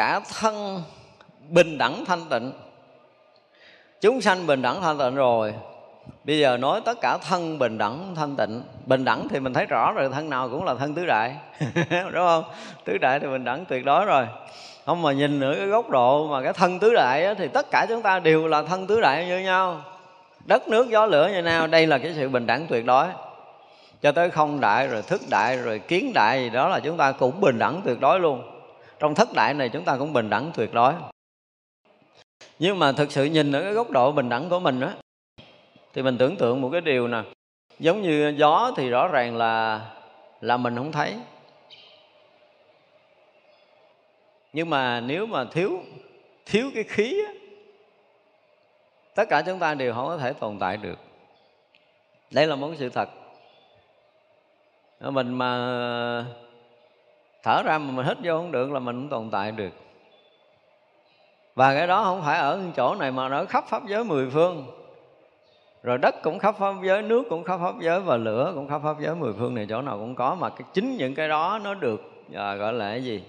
cả thân bình đẳng thanh tịnh. Chúng sanh bình đẳng thanh tịnh rồi bây giờ nói tất cả thân bình đẳng thanh tịnh. Bình đẳng thì mình thấy rõ rồi thân nào cũng là thân tứ đại đúng không? Tứ đại thì bình đẳng tuyệt đối rồi. Không mà nhìn nữa cái góc độ mà cái thân tứ đại á, thì tất cả chúng ta đều là thân tứ đại như nhau. Đất nước gió lửa như nào đây là cái sự bình đẳng tuyệt đối. Cho tới không đại rồi thức đại rồi kiến đại gì đó là chúng ta cũng bình đẳng tuyệt đối luôn trong thất đại này chúng ta cũng bình đẳng tuyệt đối. Nhưng mà thực sự nhìn ở cái góc độ bình đẳng của mình á thì mình tưởng tượng một cái điều nè. Giống như gió thì rõ ràng là là mình không thấy. Nhưng mà nếu mà thiếu thiếu cái khí á, tất cả chúng ta đều không có thể tồn tại được. Đây là một sự thật. Mình mà thở ra mà mình hít vô không được là mình cũng tồn tại được. Và cái đó không phải ở chỗ này mà nó khắp pháp giới mười phương. Rồi đất cũng khắp pháp giới nước cũng khắp pháp giới và lửa cũng khắp pháp giới mười phương này chỗ nào cũng có mà cái, chính những cái đó nó được à, gọi là cái gì?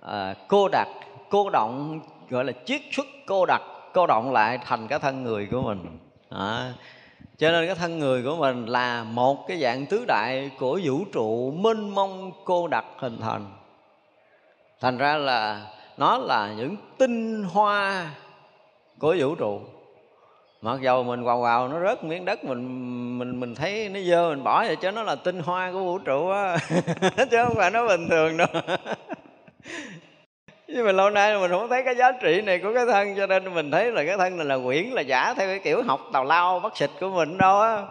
À, cô đặc cô động gọi là chiết xuất cô đặc cô động lại thành cái thân người của mình. À, cho nên cái thân người của mình là một cái dạng tứ đại của vũ trụ mênh mông, cô đặc hình thành. Thành ra là nó là những tinh hoa của vũ trụ. Mặc dầu mình quào quào nó rớt miếng đất, mình mình mình thấy nó dơ, mình bỏ vậy cho nó là tinh hoa của vũ trụ á. Chứ không phải nó bình thường đâu. nhưng mà lâu nay mình không thấy cái giá trị này của cái thân cho nên mình thấy là cái thân này là quyển là giả theo cái kiểu học tào lao bắt xịt của mình đâu á.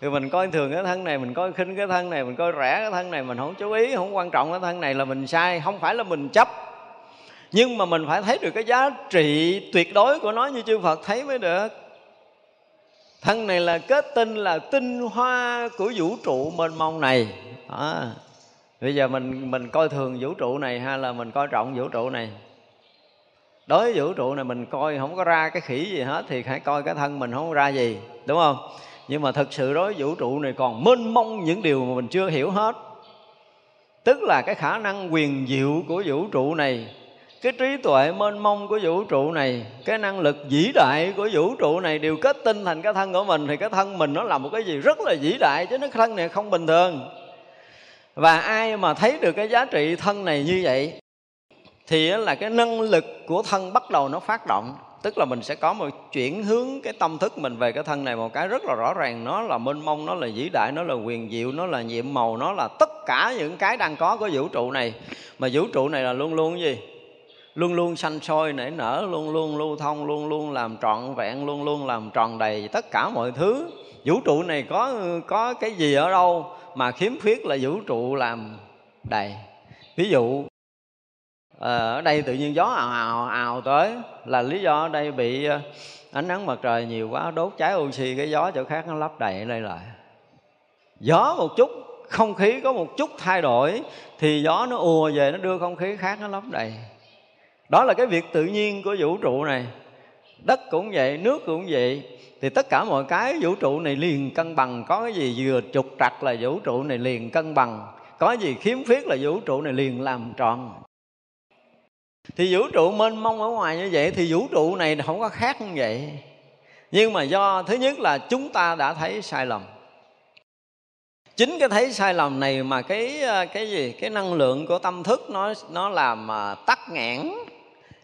Thì mình coi thường cái thân này mình coi khinh cái thân này mình coi rẻ cái thân này mình không chú ý không quan trọng cái thân này là mình sai không phải là mình chấp. Nhưng mà mình phải thấy được cái giá trị tuyệt đối của nó như chư Phật thấy mới được. Thân này là kết tinh là tinh hoa của vũ trụ mênh mông này. À, bây giờ mình mình coi thường vũ trụ này hay là mình coi trọng vũ trụ này. Đối với vũ trụ này mình coi không có ra cái khỉ gì hết, thì hãy coi cái thân mình không ra gì, đúng không? Nhưng mà thực sự đối với vũ trụ này còn mênh mông những điều mà mình chưa hiểu hết. Tức là cái khả năng quyền diệu của vũ trụ này, cái trí tuệ mênh mông của vũ trụ này, cái năng lực vĩ đại của vũ trụ này đều kết tinh thành cái thân của mình, thì cái thân mình nó là một cái gì rất là vĩ đại, chứ nó thân này không bình thường và ai mà thấy được cái giá trị thân này như vậy, thì là cái năng lực của thân bắt đầu nó phát động. Tức là mình sẽ có một chuyển hướng cái tâm thức mình về cái thân này một cái rất là rõ ràng. Nó là mênh mông, nó là vĩ đại, nó là quyền diệu, nó là nhiệm màu, nó là tất cả những cái đang có của vũ trụ này. Mà vũ trụ này là luôn luôn cái gì? Luôn luôn sanh sôi, nảy nở, luôn luôn lưu thông, luôn luôn làm trọn vẹn, luôn luôn làm tròn đầy tất cả mọi thứ. Vũ trụ này có có cái gì ở đâu? Mà khiếm khuyết là vũ trụ làm đầy. Ví dụ ờ, ở đây tự nhiên gió ào ào ào tới, là lý do ở đây bị ờ, ánh nắng mặt trời nhiều quá, đốt cháy oxy, cái gió chỗ khác nó lấp đầy đây lại. Gió một chút, không khí có một chút thay đổi, thì gió nó ùa về, nó đưa không khí khác, nó lấp đầy. Đó là cái việc tự nhiên của vũ trụ này. Đất cũng vậy, nước cũng vậy thì tất cả mọi cái vũ trụ này liền cân bằng. Có cái gì vừa trục trặc là vũ trụ này liền cân bằng. Có gì khiếm khuyết là vũ trụ này liền làm tròn. Thì vũ trụ mênh mông ở ngoài như vậy thì vũ trụ này không có khác như vậy. Nhưng mà do thứ nhất là chúng ta đã thấy sai lầm. Chính cái thấy sai lầm này mà cái ờ, cái gì? Cái năng lượng của tâm thức nó nó làm ờ, tắc nghẽn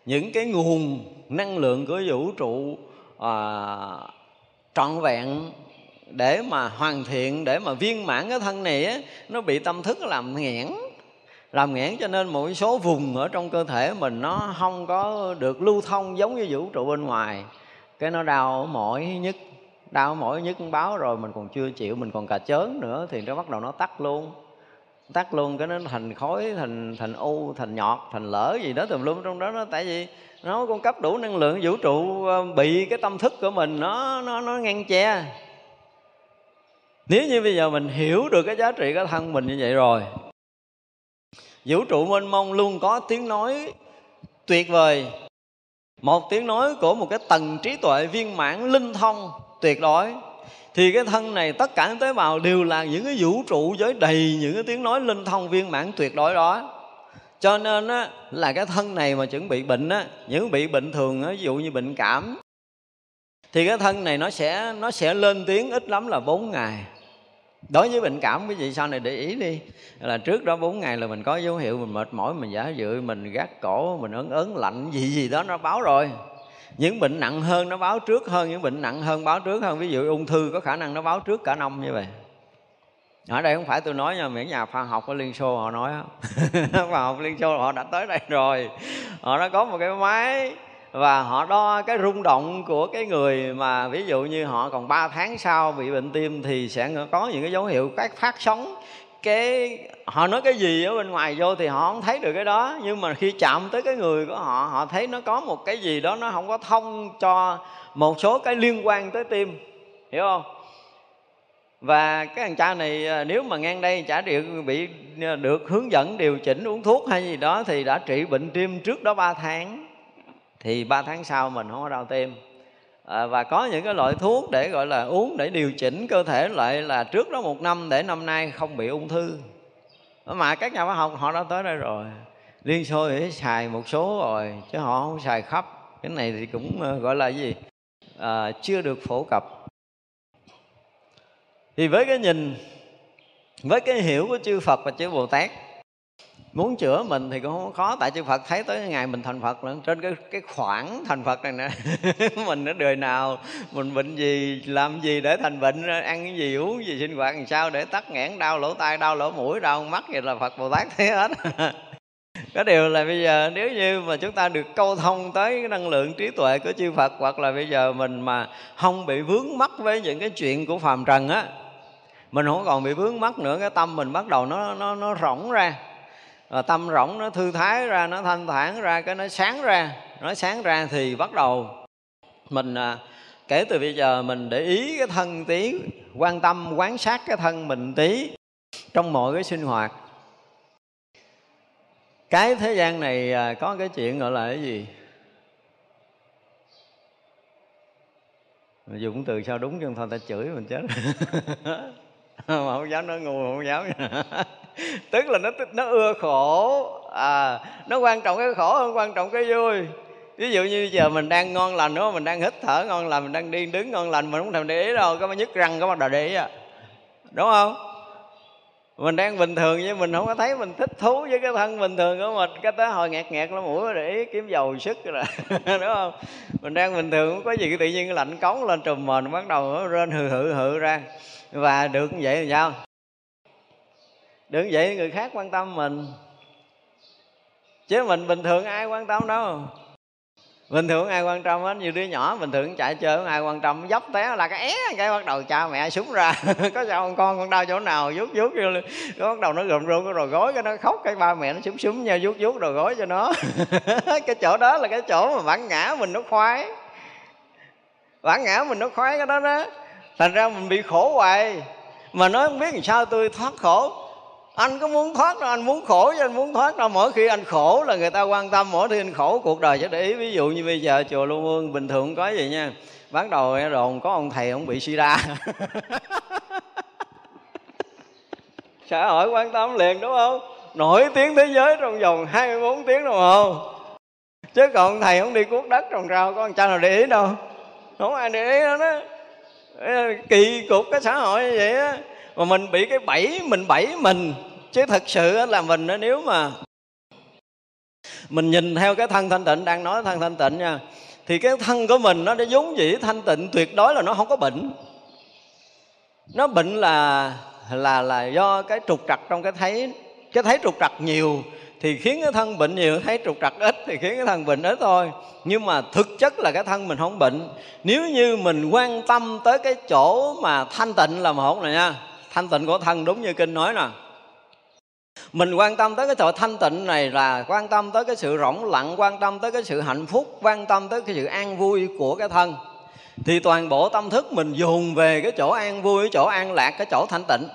những cái nguồn năng lượng của vũ trụ à, trọn vẹn để mà hoàn thiện để mà viên mãn cái thân này á, nó bị tâm thức làm nghẽn. Làm nghẽn cho nên một số vùng ở trong cơ thể mình nó không có được lưu thông giống như vũ trụ bên ngoài. Cái nó đau mỏi nhất đau mỏi nhất báo rồi mình còn chưa chịu mình còn cà chớn nữa thì nó bắt đầu nó tắt luôn. Tắt luôn cái nó thành khói thành thành u thành nhọt thành lỡ gì đó tùm lum trong đó nó tại vì nó cung cấp đủ năng lượng vũ trụ ờ, bị cái tâm thức của mình nó nó nó ngăn che. Nếu như bây giờ mình hiểu được cái giá trị cái thân mình như vậy rồi, vũ trụ mênh mông luôn có tiếng nói tuyệt vời. Một tiếng nói của một cái tầng trí tuệ viên mãn linh thông tuyệt đối. Thì cái thân này tất cả những tế bào đều là những cái vũ trụ giới đầy những cái tiếng nói linh thông viên mãn tuyệt đối đó cho nên á, là cái thân này mà chuẩn bị bệnh á những bị bệnh thường á, ví dụ như bệnh cảm thì cái thân này nó sẽ nó sẽ lên tiếng ít lắm là 4 ngày. Đối với bệnh cảm quý vị sau này để ý đi là trước đó 4 ngày là mình có dấu hiệu mình mệt mỏi mình giả dự mình gác cổ mình ớn ớn lạnh gì gì đó nó báo rồi. Những bệnh nặng hơn nó báo trước hơn những bệnh nặng hơn báo trước hơn. Ví dụ ung thư có khả năng nó báo trước cả năm như vậy ở đây không phải tôi nói nha những nhà khoa học ở liên xô họ nói khoa học liên xô họ đã tới đây rồi. Họ đã có một cái máy và họ đo cái rung động của cái người mà ví dụ như họ còn 3 tháng sau bị bệnh tim thì sẽ có những cái dấu hiệu các phát sóng. Cái, họ nói cái gì ở bên ngoài vô thì họ không thấy được cái đó. Nhưng mà khi chạm tới cái người của họ họ thấy nó có một cái gì đó nó không có thông cho một số cái liên quan tới tim. Hiểu không? Và cái thằng cha này à, nếu mà ngang đây chả được bị à, được hướng dẫn điều chỉnh uống thuốc hay gì đó thì đã trị bệnh tim trước đó 3 tháng. Thì 3 tháng sau mình không có đau tim. À, và có những cái loại thuốc để gọi là uống để điều chỉnh cơ thể lại là trước đó một năm để năm nay không bị ung thư. Mà các nhà khoa học họ đã tới đây rồi. Liên xô thì xài một số rồi chứ họ không xài khắp. Cái này thì cũng à, gọi là gì? À, chưa được phổ cập thì với cái nhìn, với cái hiểu của chư Phật và chư Bồ Tát muốn chữa mình thì cũng không khó. Tại chư Phật thấy tới ngày mình thành Phật nữa trên cái cái khoảng thành Phật này nè. Mình ở đời nào, mình bệnh gì, làm gì để thành bệnh ăn cái gì, uống gì, sinh hoạt làm sao để tắt nghẽn, đau lỗ tai, đau lỗ mũi, đau mắt, vậy là Phật Bồ Tát thấy hết. Cái điều là bây giờ nếu như mà chúng ta được câu thông tới cái năng lượng trí tuệ của chư Phật, hoặc là bây giờ mình mà không bị vướng mắc với những cái chuyện của phàm trần á mình không còn bị vướng mắc nữa cái tâm mình bắt đầu nó nó nó rỗng ra. Và tâm rỗng nó thư thái ra nó thanh thản ra cái nó sáng ra. Nó sáng ra thì bắt đầu mình à, kể từ bây giờ mình để ý cái thân tí quan tâm quán sát cái thân mình tí trong mọi cái sinh hoạt. Cái thế gian này à, có cái chuyện gọi là cái gì? Mình dùng từ sao đúng chứ thôi ta chửi mình chết. mà không dám nói ngu không dám. Tức là nó nó ưa khổ. À nó quan trọng cái khổ hơn quan trọng cái vui. Ví dụ như giờ mình đang ngon lành đúng không mình đang hít thở ngon lành, mình đang đi đứng ngon lành, mình không thèm để ý đâu có mà nhức răng có bắt đầu để ý à. Đúng không? Mình đang bình thường với mình không có thấy mình thích thú với cái thân bình thường của mình. Cái tới hồi nghẹt nghẹt nó mũi để ý kiếm dầu sức rồi đúng không? Mình đang bình thường, không có gì, tự nhiên lạnh cống lên trùm mền, bắt đầu nó rên hừ hự hự ra và được như vậy thì sao? Được vậy người khác quan tâm mình. Chứ mình, bình thường ai quan tâm đâu. Bình thường ai quan tâm hết như đứa nhỏ, bình thường chạy chơi ai quan tâm. Dốc té là cái é, cái bắt đầu cha mẹ súng ra. Có sao con con con đau chỗ nào? Vuốt vuốt vô nó bắt đầu nó gồm run cái rồi gối cái nó khóc, cái ba mẹ nó súng súng nhau, vuốt vuốt rồi gối cho nó. Cái chỗ đó là cái chỗ mà bản ngã mình nó khoái. Bản ngã mình nó khoái cái đó đó thành ra mình bị khổ hoài. Mà nói không biết làm sao tôi thoát khổ. Anh có muốn thoát đâu anh muốn khổ chứ anh muốn thoát đâu. Mỗi khi anh khổ là người ta quan tâm, mỗi khi anh khổ, cuộc đời sẽ để ý. Ví dụ như bây giờ chùa lưu hương bình thường không có gì nha. Bắt đầu đồn có ông thầy ông bị sida. Xã hội quan tâm liền, đúng không? Nổi tiếng thế giới trong vòng 24 tiếng đồng hồ chứ còn thầy không đi cuốc đất trồng rau, có con cha nào để ý đâu? Không ai để ý đâu đó. Ờ, kỳ cục cái xã hội như vậy á. Mà mình bị cái bẫy, mình bẫy mình. Chứ thật sự là mình nếu mà mình nhìn theo cái thân thanh tịnh, đang nói thân thanh tịnh nha, thì cái thân của mình nó đã vốn dĩ thanh tịnh, tuyệt đối là nó không có bệnh. Nó bệnh là là là do cái trục trặc trong cái thấy cái thấy trục trặc nhiều thì khiến cái thân bệnh nhiều, thấy trục trặc ít thì khiến cái thân bệnh ít thôi. Nhưng mà thực chất là cái thân mình không bệnh. Nếu như mình quan tâm tới cái chỗ mà thanh tịnh là một này nha. Thanh tịnh của thân đúng như kinh nói nè. Mình quan tâm tới cái chỗ thanh tịnh này là quan tâm tới cái sự rỗng lặng, quan tâm tới cái sự hạnh phúc, quan tâm tới cái sự an vui của cái thân. Thì toàn bộ tâm thức mình dồn về cái chỗ an vui cái chỗ an lạc, cái chỗ thanh tịnh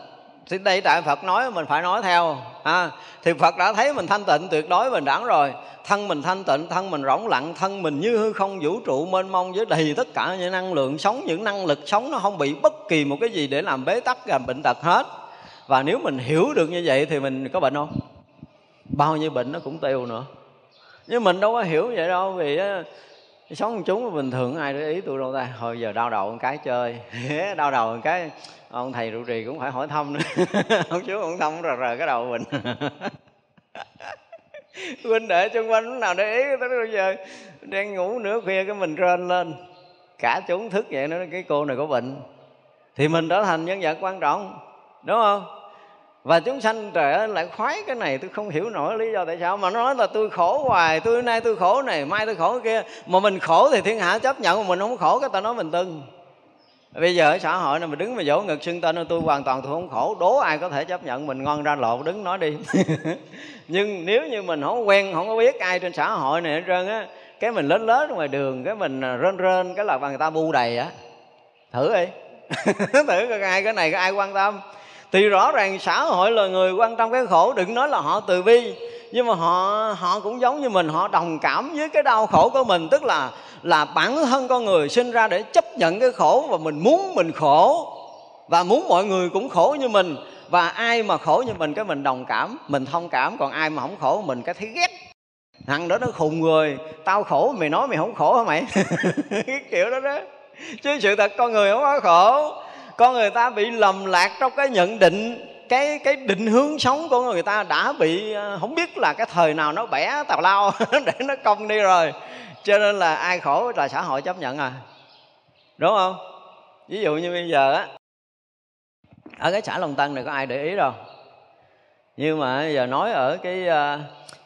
thì đây tại phật nói mình phải nói theo à, thì phật đã thấy mình thanh tịnh tuyệt đối bình đẳng rồi. Thân mình thanh tịnh thân mình rỗng lặng thân mình như hư không vũ trụ mênh mông với đầy tất cả những năng lượng sống những năng lực sống nó không bị bất kỳ một cái gì để làm bế tắc làm bệnh tật hết. Và nếu mình hiểu được như vậy thì mình có bệnh không? Bao nhiêu bệnh nó cũng tiêu nữa. Nhưng mình đâu có hiểu vậy đâu vì sống chúng bình thường ai để ý tôi đâu ta? Hồi giờ đau đầu một cái chơi. Đau đầu một cái ông thầy trụ trì cũng phải hỏi thăm nữa. Ông chú ông thăm rờ rờ cái đầu mình. Huynh đệ xung quanh lúc nào để ý tới bây giờ. Đang ngủ nửa khuya cái mình rên lên. Cả chúng thức vậy nó cái cô này có bệnh. Thì mình trở thành nhân vật quan trọng, đúng không? Và chúng sanh trời ơi lại khoái cái này, tôi không hiểu nổi lý do tại sao. Mà nó nói là tôi khổ hoài, tôi nay tôi khổ này, mai tôi khổ kia. Mà mình khổ thì thiên hạ chấp nhận, mà mình không khổ cái ta nói mình tưng bây giờ ở xã hội này mà đứng mà dỗ ngực xưng tên, tôi hoàn toàn tôi không khổ. Đố ai có thể chấp nhận mình ngon ra lộ đứng nói đi. Nhưng nếu như mình không quen, không có biết ai trên xã hội này hết trơn á, cái mình lớn lớn ngoài đường, cái mình rên rên, cái là người ta bu đầy á. Thử đi. Thử coi ai, cái này có ai quan tâm. Thì rõ ràng xã hội là người quan tâm cái khổ, đừng nói là họ từ bi nhưng mà họ họ cũng giống như mình, họ đồng cảm với cái đau khổ của mình. Tức là là bản thân con người sinh ra để chấp nhận cái khổ và mình muốn mình khổ. Và muốn mọi người cũng khổ như mình. Và ai mà khổ như mình, cái mình đồng cảm, mình thông cảm. Còn ai mà không khổ, mình cái thấy ghét. Thằng đó nó khùng người. Tao khổ, mày nói mày không khổ hả mày? Cái kiểu đó đó. Chứ sự thật, con người không có khổ. Con người ta bị lầm lạc trong cái nhận định cái cái định hướng sống của người ta đã bị ờ, không biết là cái thời nào nó bẻ tào lao để nó công đi rồi. Cho nên là ai khổ là xã hội chấp nhận à. Đúng không? Ví dụ như bây giờ á, ở cái xã Long Tân này có ai để ý đâu? Nhưng mà giờ nói ở cái ờ,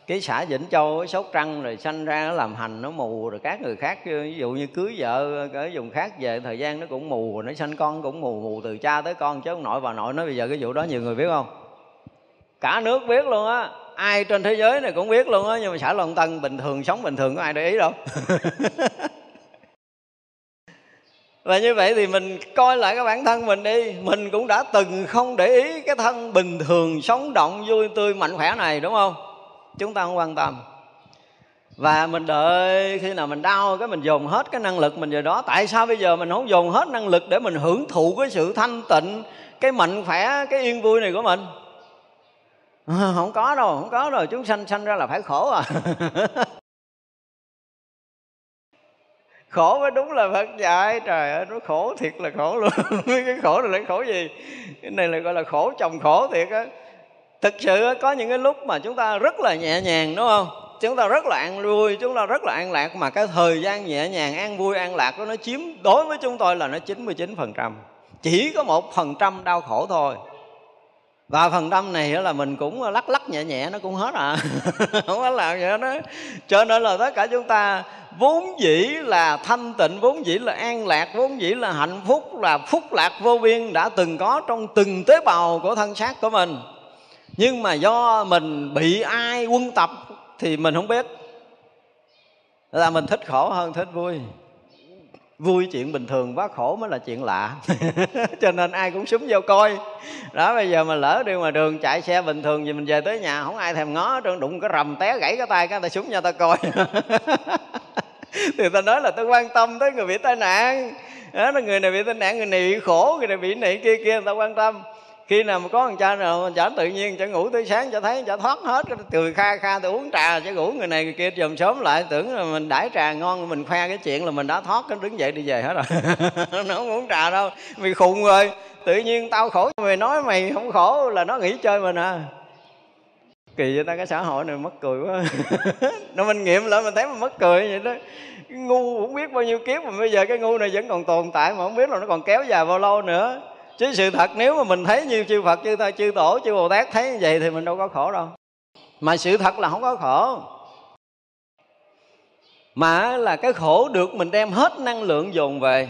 cái xã Vĩnh Châu ở Sóc Trăng rồi sanh ra nó làm hành, nó mù rồi các người khác ví dụ như cưới vợ ở vùng khác về thời gian nó cũng mù, nó sanh con cũng mù mù từ cha tới con chứ ông nội bà nội nói bây giờ cái vụ đó nhiều người biết không? Cả nước biết luôn á, ai trên thế giới này cũng biết luôn á, nhưng mà xã Long Tân bình thường, sống bình thường có ai để ý đâu. Và như vậy thì mình coi lại cái bản thân mình đi, mình cũng đã từng không để ý cái thân bình thường, sống động, vui tươi, mạnh khỏe này, đúng không? Chúng ta không quan tâm. Và mình đợi khi nào mình đau cái mình dồn hết cái năng lực mình về đó. Tại sao bây giờ mình không dồn hết năng lực để mình hưởng thụ cái sự thanh tịnh cái mạnh khỏe cái yên vui này của mình? À, không có đâu không có rồi chúng sanh sanh ra là phải khổ à. Khổ mới đúng là Phật dạy. Trời ơi nó khổ thiệt là khổ luôn. Cái khổ này là khổ gì? Cái này là gọi là khổ chồng khổ thiệt á thực sự có những cái lúc mà chúng ta rất là nhẹ nhàng, đúng không? Chúng ta rất là an vui, chúng ta rất là an lạc, mà cái thời gian nhẹ nhàng, an vui, an lạc đó nó chiếm, đối với chúng tôi là nó 99 phần trăm. Chỉ có một phần trăm đau khổ thôi. Và phần trăm này là mình cũng lắc lắc nhẹ nhẹ, nó cũng hết à. Không có làm gì hết đó cho nên là tất cả chúng ta vốn dĩ là thanh tịnh, vốn dĩ là an lạc, vốn dĩ là hạnh phúc, là phúc lạc vô biên đã từng có trong từng tế bào của thân xác của mình nhưng mà do mình bị ai quân tập thì mình không biết. Là mình thích khổ hơn thích vui. Vui chuyện bình thường, quá khổ mới là chuyện lạ. Cho nên ai cũng súng vô coi. Đó, bây giờ mà lỡ đi ngoài đường chạy xe bình thường gì mình về tới nhà, không ai thèm ngó trơn đụng cái rầm té gãy cái tay cái ta súng nhau ta coi. Thì ta nói là tôi quan tâm tới người bị tai nạn. Đó, là người này bị tai nạn, người này bị khổ, người này bị này kia kia, người ta quan tâm khi nào mà có thằng cha nào chả tự nhiên, chả ngủ tới sáng, chả thấy, chả thoát hết từ cười kha kha tôi uống trà, chả ngủ, người này người kia chồm sớm lại, tưởng là mình đãi trà ngon, mình khoe cái chuyện là mình đã thoát, cái đứng dậy đi về hết rồi. Nó không uống trà đâu, mày khùng rồi. Tự nhiên tao khổ, mày nói mày không khổ là nó nghĩ chơi mình à kỳ vậy ta, cái xã hội này mất cười quá. Nó mình nghiệm lại mình thấy mình mất cười vậy đó. Ngu không biết bao nhiêu kiếp mà bây giờ cái ngu này vẫn còn tồn tại mà không biết là nó còn kéo dài bao lâu nữa chứ sự thật nếu mà mình thấy như chư phật, chư ta, chư tổ, chư bồ tát thấy như vậy thì mình đâu có khổ đâu. Mà sự thật là không có khổ. Mà là cái khổ được mình đem hết năng lượng dồn về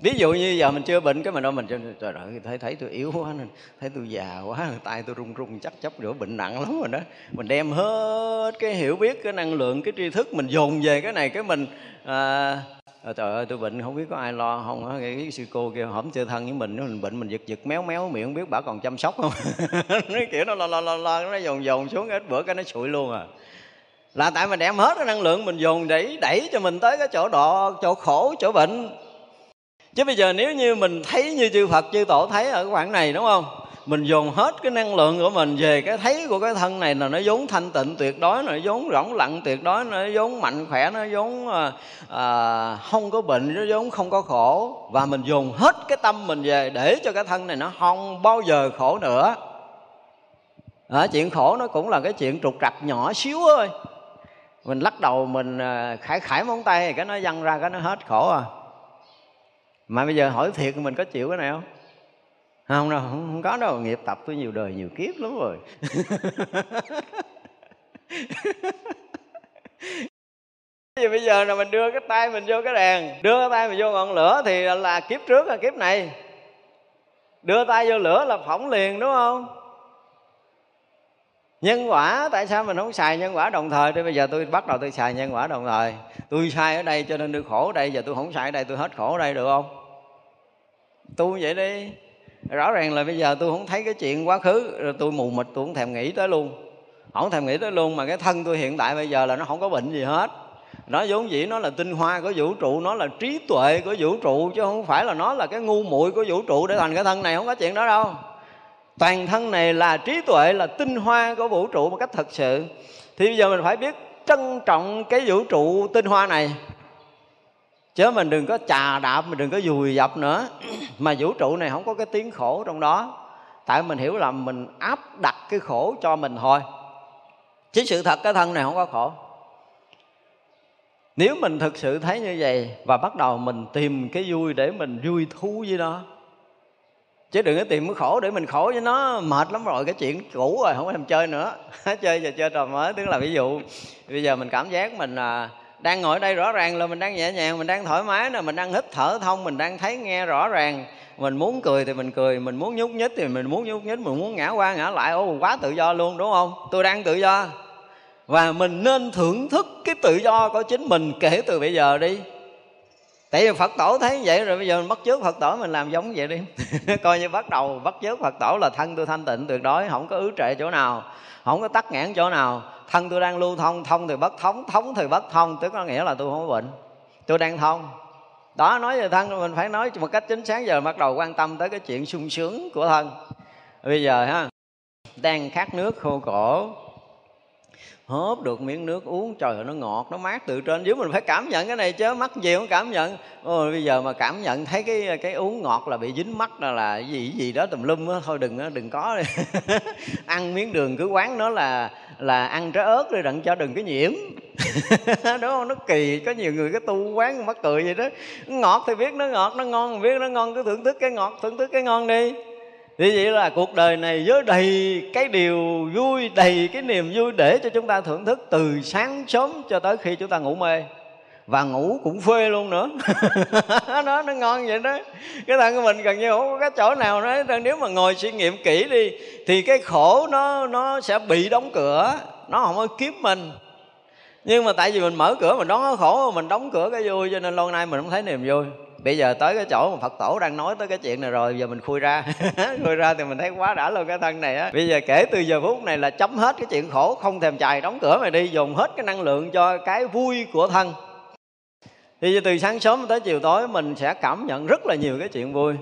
ví dụ như giờ mình chưa bệnh cái mình đâu mình trời ơi thấy thấy tôi yếu quá nên thấy tôi già quá tay tôi run run chắc chấp nữa bệnh nặng lắm rồi đó. Mình đem hết cái hiểu biết cái năng lượng cái tri thức mình dồn về cái này cái mình à, à, trời ơi tôi bệnh không biết có ai lo không á. Cái sư cô kia hổm chơi thân với mình mình bệnh mình giật giật méo méo miệng không biết bà còn chăm sóc không? Nó kiểu nó lo lo lo lo nó dồn dồn xuống ít bữa cái nó sụi luôn à. Là tại mình đem hết cái năng lượng mình dồn để đẩy cho mình tới cái chỗ độ chỗ khổ chỗ bệnh chứ bây giờ nếu như mình thấy như chư Phật chư Tổ thấy ở cái khoảng này đúng không? Mình dồn hết cái năng lượng của mình về cái thấy của cái thân này là nó vốn thanh tịnh tuyệt đối nó vốn rỗng lặng tuyệt đối nó vốn mạnh khỏe nó vốn à, không có bệnh nó vốn không có khổ. Và mình dồn hết cái tâm mình về để cho cái thân này nó không bao giờ khổ nữa. À, chuyện khổ nó cũng là cái chuyện trục trặc nhỏ xíu thôi. Mình lắc đầu mình ờ, khải khải móng tay cái nó văng ra cái nó hết khổ à mà bây giờ hỏi thiệt mình có chịu cái này không? Không đâu không, không có đâu. Nghiệp tập tôi nhiều đời nhiều kiếp lắm rồi. Vì bây giờ là mình đưa cái tay mình vô cái đèn Đưa cái tay mình vô ngọn lửa Thì là kiếp trước là kiếp này. Đưa tay vô lửa là phỏng liền đúng không? Nhân quả, Tại sao mình không xài nhân quả đồng thời? Thì bây giờ tôi bắt đầu tôi xài nhân quả đồng thời. Tôi sai ở đây cho nên tôi khổ ở đây, Giờ tôi không xài ở đây, tôi hết khổ ở đây được không? Tu vậy đi. Rõ ràng là bây giờ tôi không thấy cái chuyện quá khứ, rồi tôi mù mịt, tôi không thèm nghĩ tới luôn. Không thèm nghĩ tới luôn, mà cái thân tôi hiện tại bây giờ là nó không có bệnh gì hết. Nó vốn dĩ nó là tinh hoa của vũ trụ, nó là trí tuệ của vũ trụ, chứ không phải là nó là cái ngu muội của vũ trụ để thành cái thân này, không có chuyện đó đâu toàn thân này là trí tuệ, là tinh hoa của vũ trụ một cách thật sự. Thì bây giờ mình phải biết trân trọng cái vũ trụ tinh hoa này. Chứ mình đừng có chà đạp, mình đừng có dùi dập nữa. Mà vũ trụ này không có cái tiếng khổ trong đó. Tại mình hiểu là mình áp đặt cái khổ cho mình thôi. Chứ sự thật cái thân này không có khổ. Nếu mình thực sự thấy như vậy và bắt đầu mình tìm cái vui để mình vui thú với nó chứ đừng có tìm cái khổ để mình khổ với nó. Mệt lắm rồi cái chuyện cũ rồi không có thèm chơi nữa. Chơi giờ chơi trò mới tức là ví dụ bây giờ mình cảm giác mình à, đang ngồi đây rõ ràng là mình đang nhẹ nhàng mình đang thoải mái nè mình đang hít thở thông mình đang thấy nghe rõ ràng. Mình muốn cười thì mình cười mình muốn nhúc nhích thì mình muốn nhúc nhích mình muốn ngã qua ngã lại. Ô quá tự do luôn đúng không? Tôi đang tự do. Và mình nên thưởng thức cái tự do của chính mình kể từ bây giờ đi tại vì phật tổ thấy vậy rồi, bây giờ mình bắt chước phật tổ, mình làm giống vậy đi. Coi như bắt đầu, bắt chước phật tổ là thân tôi thanh tịnh, tuyệt đối, không có ứ trệ chỗ nào, không có tắc nghẽn chỗ nào. Thân tôi đang lưu thông thông thì bất thống thống thì bất thông, tức có nghĩa là tôi không có bệnh. Tôi đang thông. Đó, nói về thân, mình phải nói một cách chính xác, giờ bắt đầu quan tâm tới cái chuyện sung sướng của thân. Bây giờ ha, đang khát nước khô cổ hớp được miếng nước uống trời ơi nó ngọt nó mát từ trên dưới. Mình phải cảm nhận cái này chứ mắt gì cũng cảm nhận. Ôi, bây giờ mà cảm nhận thấy cái cái uống ngọt là bị dính mắt là là gì gì đó tùm lum á. Thôi đừng đừng có ăn miếng đường cứ quán nó là là ăn trái ớt rồi đặng cho đừng có nhiễm. Đúng không? Nó kỳ có nhiều người cái tu quán mắc cười vậy đó. Ngọt thì biết nó ngọt nó ngon biết nó ngon. Cứ thưởng thức cái ngọt thưởng thức cái ngon đi thì vậy là cuộc đời này với đầy cái điều vui, đầy cái niềm vui để cho chúng ta thưởng thức từ sáng sớm cho tới khi chúng ta ngủ mê. Và ngủ cũng phê luôn nữa. Nó nó ngon vậy đó. Cái thân của mình gần như không có cái chỗ nào đó nếu mà ngồi suy nghiệm kỹ đi, thì cái khổ nó nó sẽ bị đóng cửa. Nó không có kiếm mình. Nhưng mà tại vì mình mở cửa, mình đón nó khổ, mình đóng cửa cái vui, cho nên lâu nay mình không thấy niềm vui bây giờ tới cái chỗ mà phật tổ đang nói tới cái chuyện này rồi, giờ mình khui ra. Khui ra thì mình thấy quá đã luôn cái thân này á. Bây giờ kể từ giờ phút này là chấm hết cái chuyện khổ, không thèm chài đóng cửa mày đi dùng hết cái năng lượng cho cái vui của thân. Thì từ sáng sớm tới chiều tối mình sẽ cảm nhận rất là nhiều cái chuyện vui.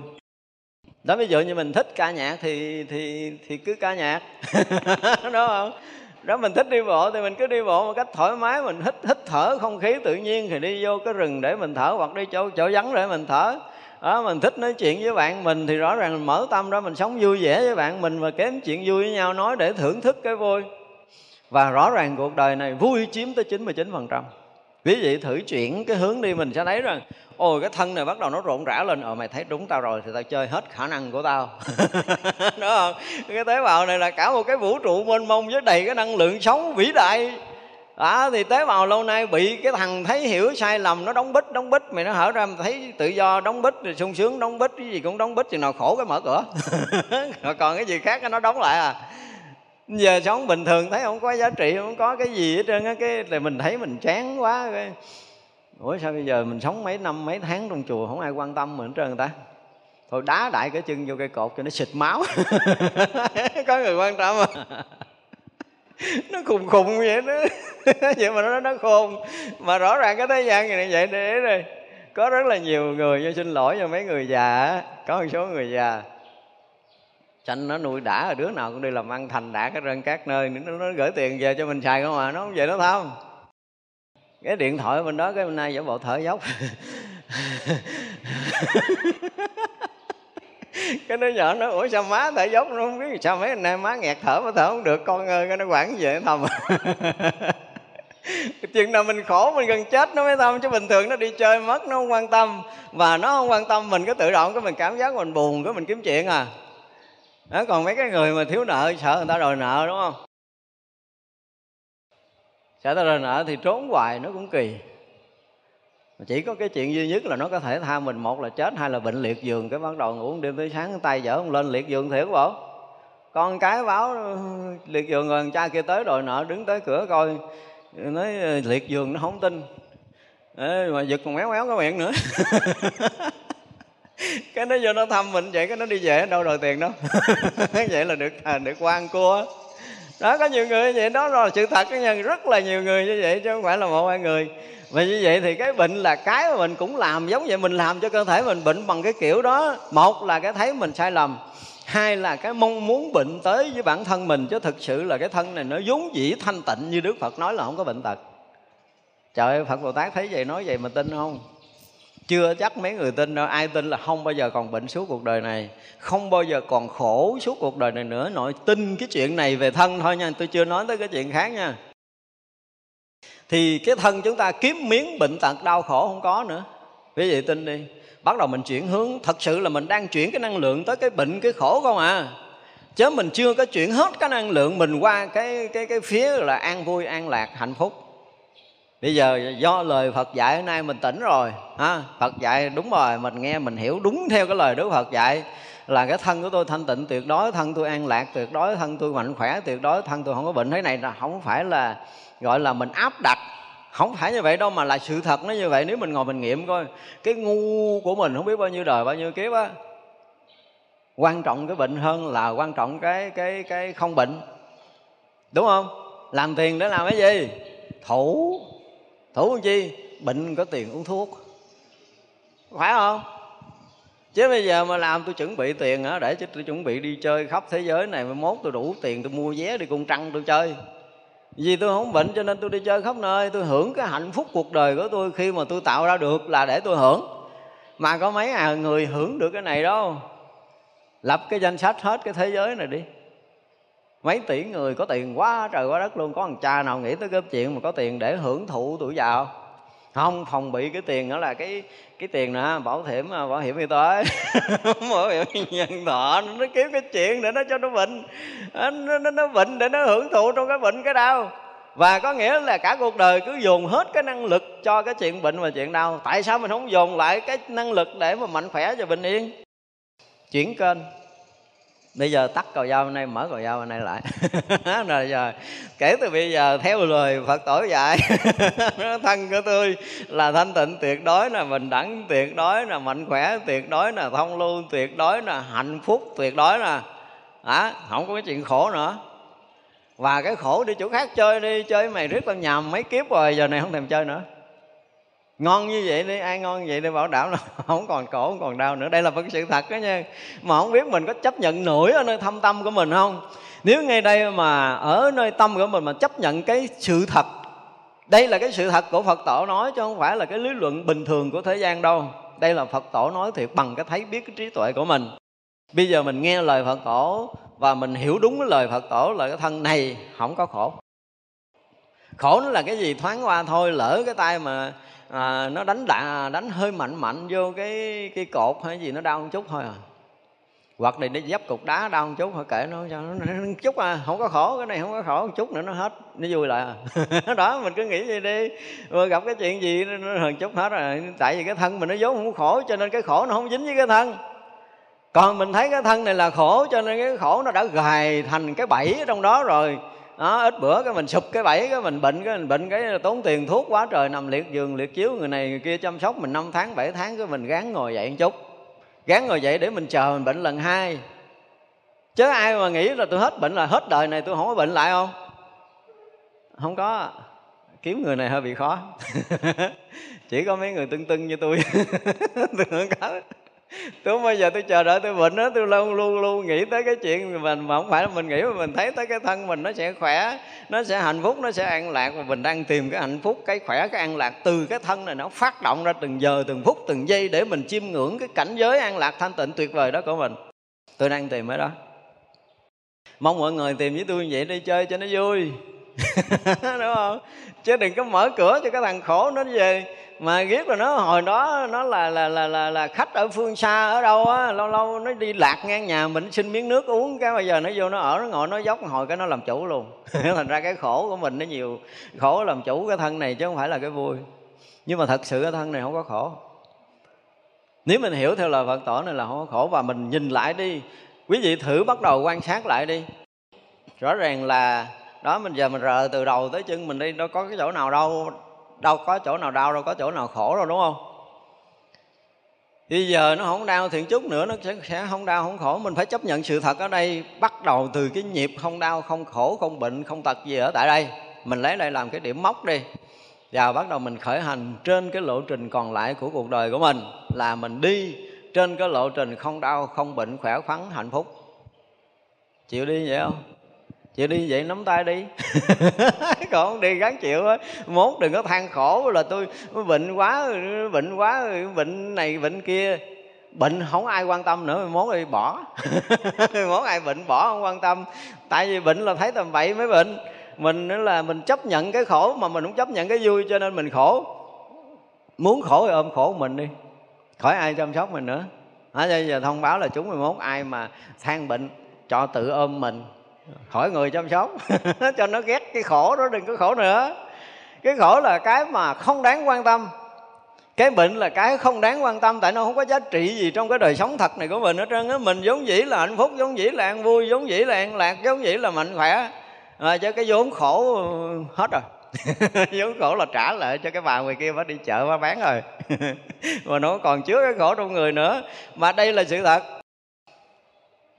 Đó, ví dụ như mình thích ca nhạc thì thì thì cứ ca nhạc. Đúng không? Đó mình thích đi bộ thì mình cứ đi bộ một cách thoải mái mình hít hít thở không khí tự nhiên thì đi vô cái rừng để mình thở hoặc đi chỗ chỗ vắng để mình thở. Đó, mình thích nói chuyện với bạn mình thì rõ ràng mình mở tâm ra mình sống vui vẻ với bạn mình và kém chuyện vui với nhau nói để thưởng thức cái vui. Và rõ ràng cuộc đời này vui chiếm tới 99% quý vị thử chuyển cái hướng đi mình sẽ thấy rằng, ôi, cái thân này bắt đầu nó rộn rã lên. Ờ mày thấy đúng tao rồi thì tao chơi hết khả năng của tao. Đúng không? Cái tế bào này là cả một cái vũ trụ mênh mông với đầy cái năng lượng sống vĩ đại. Đó, thì tế bào lâu nay bị cái thằng thấy hiểu sai lầm, nó đóng bít đóng bít, mày nó hở ra mày thấy tự do, đóng bít rồi sung sướng, đóng bít, cái gì cũng đóng bít chừng nào khổ cái mở cửa. Rồi còn cái gì khác nó đóng lại à giờ sống bình thường thấy không có giá trị, không có cái gì hết trơn á, cái là mình thấy mình chán quá, cái ủa sao bây giờ mình sống mấy năm, mấy tháng trong chùa không ai quan tâm mình hết trơn người ta? Thôi đá đại cái chân vô cây cột cho nó xịt máu. Có người quan tâm à nó khùng khùng vậy đó. Vậy mà nó nó khôn. Mà rõ ràng cái thế gian này vậy để rồi có rất là nhiều người cho xin lỗi cho mấy người già có một số người già chanh nó nuôi đã rồi đứa nào cũng đi làm ăn thành đã cái rân các nơi. Nó, nó gửi tiền về cho mình xài không à? Nó không về nó không? Cái điện thoại bên đó cái bên nay giả bộ thở dốc. Cái đứa nhỏ nó ủa sao má thở dốc nó không biết sao mấy anh em má nghẹt thở mà thở không được? Con ơi cái nó quản về thầm. Chừng nào mình khổ mình gần chết nó mới tâm chứ bình thường nó đi chơi mất nó không quan tâm. Và nó không quan tâm mình cứ tự động cái mình cảm giác mình buồn cái mình kiếm chuyện à đó còn mấy cái người mà thiếu nợ sợ người ta đòi nợ đúng không? Sợ người ta đòi nợ thì trốn hoài nó cũng kỳ. Chỉ có cái chuyện duy nhất là nó có thể tha mình một là chết hai là bệnh liệt giường cái bắt đầu ngủ đêm tới sáng tay dở không lên liệt giường thiệt bộ. Con cái báo liệt giường rồi cha kia tới đòi nợ đứng tới cửa coi nói ờ, liệt giường nó không tin. Ê, mà giật còn méo méo cái miệng nữa. cái nó vô nó thăm mình vậy cái nó đi về đâu đòi tiền đâu. Vậy là được à, được quan cua. Đó có nhiều người như vậy đó là sự thật nha rất là nhiều người như vậy chứ không phải là một hai người. Và như vậy thì cái bệnh là cái mà mình cũng làm giống vậy mình làm cho cơ thể mình bệnh bằng cái kiểu đó. Một là cái thấy mình sai lầm hai là cái mong muốn bệnh tới với bản thân mình chứ thực sự là cái thân này nó vốn dĩ thanh tịnh như đức phật nói là không có bệnh tật. Trời ơi phật bồ tát thấy vậy nói vậy mà tin không? Chưa chắc mấy người tin đâu. Ai tin là không bao giờ còn bệnh suốt cuộc đời này. Không bao giờ còn khổ suốt cuộc đời này nữa. Nội tin cái chuyện này về thân thôi nha. Tôi chưa nói tới cái chuyện khác nha. Thì cái thân chúng ta kiếm miếng bệnh tật, đau khổ không có nữa. Quý vị tin đi. Bắt đầu mình chuyển hướng. Thật sự là mình đang chuyển cái năng lượng tới cái bệnh, cái khổ không à? Chứ mình chưa có chuyển hết cái năng lượng mình qua cái cái cái phía là an vui, an lạc, hạnh phúc bây giờ do lời phật dạy hôm nay mình tỉnh rồi, ha? Phật dạy đúng rồi, mình nghe, mình hiểu đúng theo cái lời đức phật dạy. Là cái thân của tôi thanh tịnh tuyệt đối, thân tôi an lạc tuyệt đối, thân tôi mạnh khỏe tuyệt đối, thân tôi không có bệnh. Thế này là không phải là, gọi là mình áp đặt. Không phải như vậy đâu mà là sự thật nó như vậy. Nếu mình ngồi mình nghiệm coi, cái ngu của mình không biết bao nhiêu đời, bao nhiêu kiếp á, quan trọng cái bệnh hơn là quan trọng cái cái cái không bệnh. Đúng không? Làm tiền để làm cái gì? Thủ thủ làm chi? Bệnh có tiền uống thuốc. Phải không? Chứ bây giờ mà làm tôi chuẩn bị tiền á để cho tôi chuẩn bị đi chơi khắp thế giới này mai mốt tôi đủ tiền tôi mua vé đi cung trăng tôi chơi. Vì tôi không bệnh cho nên tôi đi chơi khắp nơi. Tôi hưởng cái hạnh phúc cuộc đời của tôi khi mà tôi tạo ra được là để tôi hưởng. Mà có mấy à người hưởng được cái này đâu. Lập cái danh sách hết cái thế giới này đi mấy tỷ người có tiền quá trời quá đất luôn. Có thằng cha nào nghĩ tới cái chuyện mà có tiền để hưởng thụ tuổi già không? Phòng bị cái tiền đó là cái cái tiền nè bảo hiểm à, bảo hiểm y tế. Bảo hiểm nhân thọ nó kiếm cái chuyện để nó cho nó bệnh. À, nó, nó, nó bệnh để nó hưởng thụ trong cái bệnh cái đau. Và có nghĩa là cả cuộc đời cứ dồn hết cái năng lực cho cái chuyện bệnh và chuyện đau. Tại sao mình không dồn lại cái năng lực để mà mạnh khỏe và bình yên chuyển kênh bây giờ tắt cầu dao bên đây mở cầu dao bên đây lại. Rồi giờ kể từ bây giờ theo lời phật tổ dạy thân của tôi là thanh tịnh tuyệt đối là bình đẳng tuyệt đối là mạnh khỏe tuyệt đối là thông lưu tuyệt đối là hạnh phúc tuyệt đối là à, không có cái chuyện khổ nữa. Và cái khổ đi chỗ khác chơi đi chơi mày riết tao nhầm mấy kiếp rồi giờ này không thèm chơi nữa ngon như vậy đi, ai ngon như vậy đi, bảo đảm là không còn khổ không còn đau nữa. Đây là một cái sự thật đó nha. Mà không biết mình có chấp nhận nổi ở nơi thâm tâm của mình không? Nếu ngay đây mà ở nơi tâm của mình mà chấp nhận cái sự thật, đây là cái sự thật của phật tổ nói chứ không phải là cái lý luận bình thường của thế gian đâu. Đây là phật tổ nói thiệt bằng cái thấy biết cái trí tuệ của mình. Bây giờ mình nghe lời phật tổ và mình hiểu đúng cái lời phật tổ là cái thân này không có khổ. Khổ nó là cái gì? Thoáng qua thôi, lỡ cái tay mà à, nó đánh đà đánh hơi mạnh mạnh vô cái cái cột hay gì nó đau một chút thôi à. Hoặc là nó dấp cục đá đau một chút thôi kệ nó cho nó, nó, nó chút à không có khổ cái này không có khổ một chút nữa nó hết nó vui lại à. Đó mình cứ nghĩ vậy đi. Mà gặp cái chuyện gì nó, nó hơn chút hết rồi tại vì cái thân mình nó vốn không khổ cho nên cái khổ nó không dính với cái thân. Còn mình thấy cái thân này là khổ cho nên cái khổ nó đã gài thành cái bẫy ở trong đó rồi đó, ít bữa cái mình sụp cái bẫy, cái mình bệnh, cái mình bệnh cái tốn tiền thuốc quá trời, nằm liệt giường, liệt chiếu, người này người kia chăm sóc mình năm tháng 7 tháng, cái mình gán ngồi dậy một chút. Gán ngồi dậy để mình chờ mình bệnh lần hai. Chứ ai mà nghĩ là tôi hết bệnh là hết đời này tôi không có bệnh lại không? Không có. Kiếm người này hơi bị khó. Chỉ có mấy người tưng tưng như tôi tôi không có tôi bây giờ tôi chờ đợi tôi bệnh đó, tôi luôn luôn luôn nghĩ tới cái chuyện mình, mà không phải là mình nghĩ, mà mình thấy tới cái thân mình nó sẽ khỏe, nó sẽ hạnh phúc, nó sẽ an lạc. Và mình đang tìm cái hạnh phúc, cái khỏe, cái an lạc từ cái thân này, nó phát động ra từng giờ, từng phút, từng giây để mình chiêm ngưỡng cái cảnh giới an lạc thanh tịnh tuyệt vời đó của mình. Tôi đang tìm ở đó. Mong mọi người tìm với tôi như vậy đi chơi cho nó vui. Đúng không? Chứ đừng có mở cửa cho cái thằng khổ nó về mà ghét là nó hồi đó nó là là là là, là khách ở phương xa ở đâu á lâu lâu nó đi lạc ngang nhà mình xin miếng nước uống cái bây giờ nó vô nó ở nó ngồi nó dốc hồi cái nó làm chủ luôn. Thành ra cái khổ của mình nó nhiều khổ làm chủ cái thân này chứ không phải là cái vui. Nhưng mà thật sự cái thân này không có khổ. Nếu mình hiểu theo lời Phật tổ này là không có khổ. Và mình nhìn lại đi quý vị thử bắt đầu quan sát lại đi. Rõ ràng là đó mình giờ mình rờ từ đầu tới chân mình đi đâu có cái chỗ nào đâu đâu có chỗ nào đau đâu có chỗ nào khổ đâu đúng không? Bây giờ nó không đau thì chút nữa nó sẽ, sẽ không đau không khổ. Mình phải chấp nhận sự thật ở đây bắt đầu từ cái nhịp không đau không khổ không bệnh không tật gì ở tại đây. Mình lấy đây làm cái điểm mốc đi. Và bắt đầu mình khởi hành trên cái lộ trình còn lại của cuộc đời của mình là mình đi trên cái lộ trình không đau không bệnh khỏe khoắn hạnh phúc. Chịu đi vậy không? Chị đi vậy nắm tay đi. Còn không đi gắng chịu á. Mốt đừng có than khổ là tôi bệnh quá bệnh quá bệnh này bệnh kia. Bệnh không ai quan tâm nữa mốt đi bỏ. Mốt ai bệnh bỏ không quan tâm. Tại vì bệnh là thấy tầm bậy mới bệnh. Mình nữa là mình chấp nhận cái khổ mà mình cũng chấp nhận cái vui cho nên mình khổ. Muốn khổ thì ôm khổ mình đi. Khỏi ai chăm sóc mình nữa. À, giờ thông báo là chúng 11 ai mà than bệnh cho tự ôm mình khỏi người chăm sóc cho nó ghét cái khổ đó đừng có khổ nữa. Cái khổ là cái mà không đáng quan tâm. Cái bệnh là cái không đáng quan tâm tại nó không có giá trị gì trong cái đời sống thật này của mình hết trơn á. Mình giống dĩ là hạnh phúc giống dĩ là an vui giống dĩ là an lạc giống dĩ là mạnh khỏe. À, cho cái vốn khổ hết rồi. Vốn khổ là trả lại cho cái bà người kia phải đi chợ phải bán rồi. Mà nó còn chứa cái khổ trong người nữa. Mà đây là sự thật.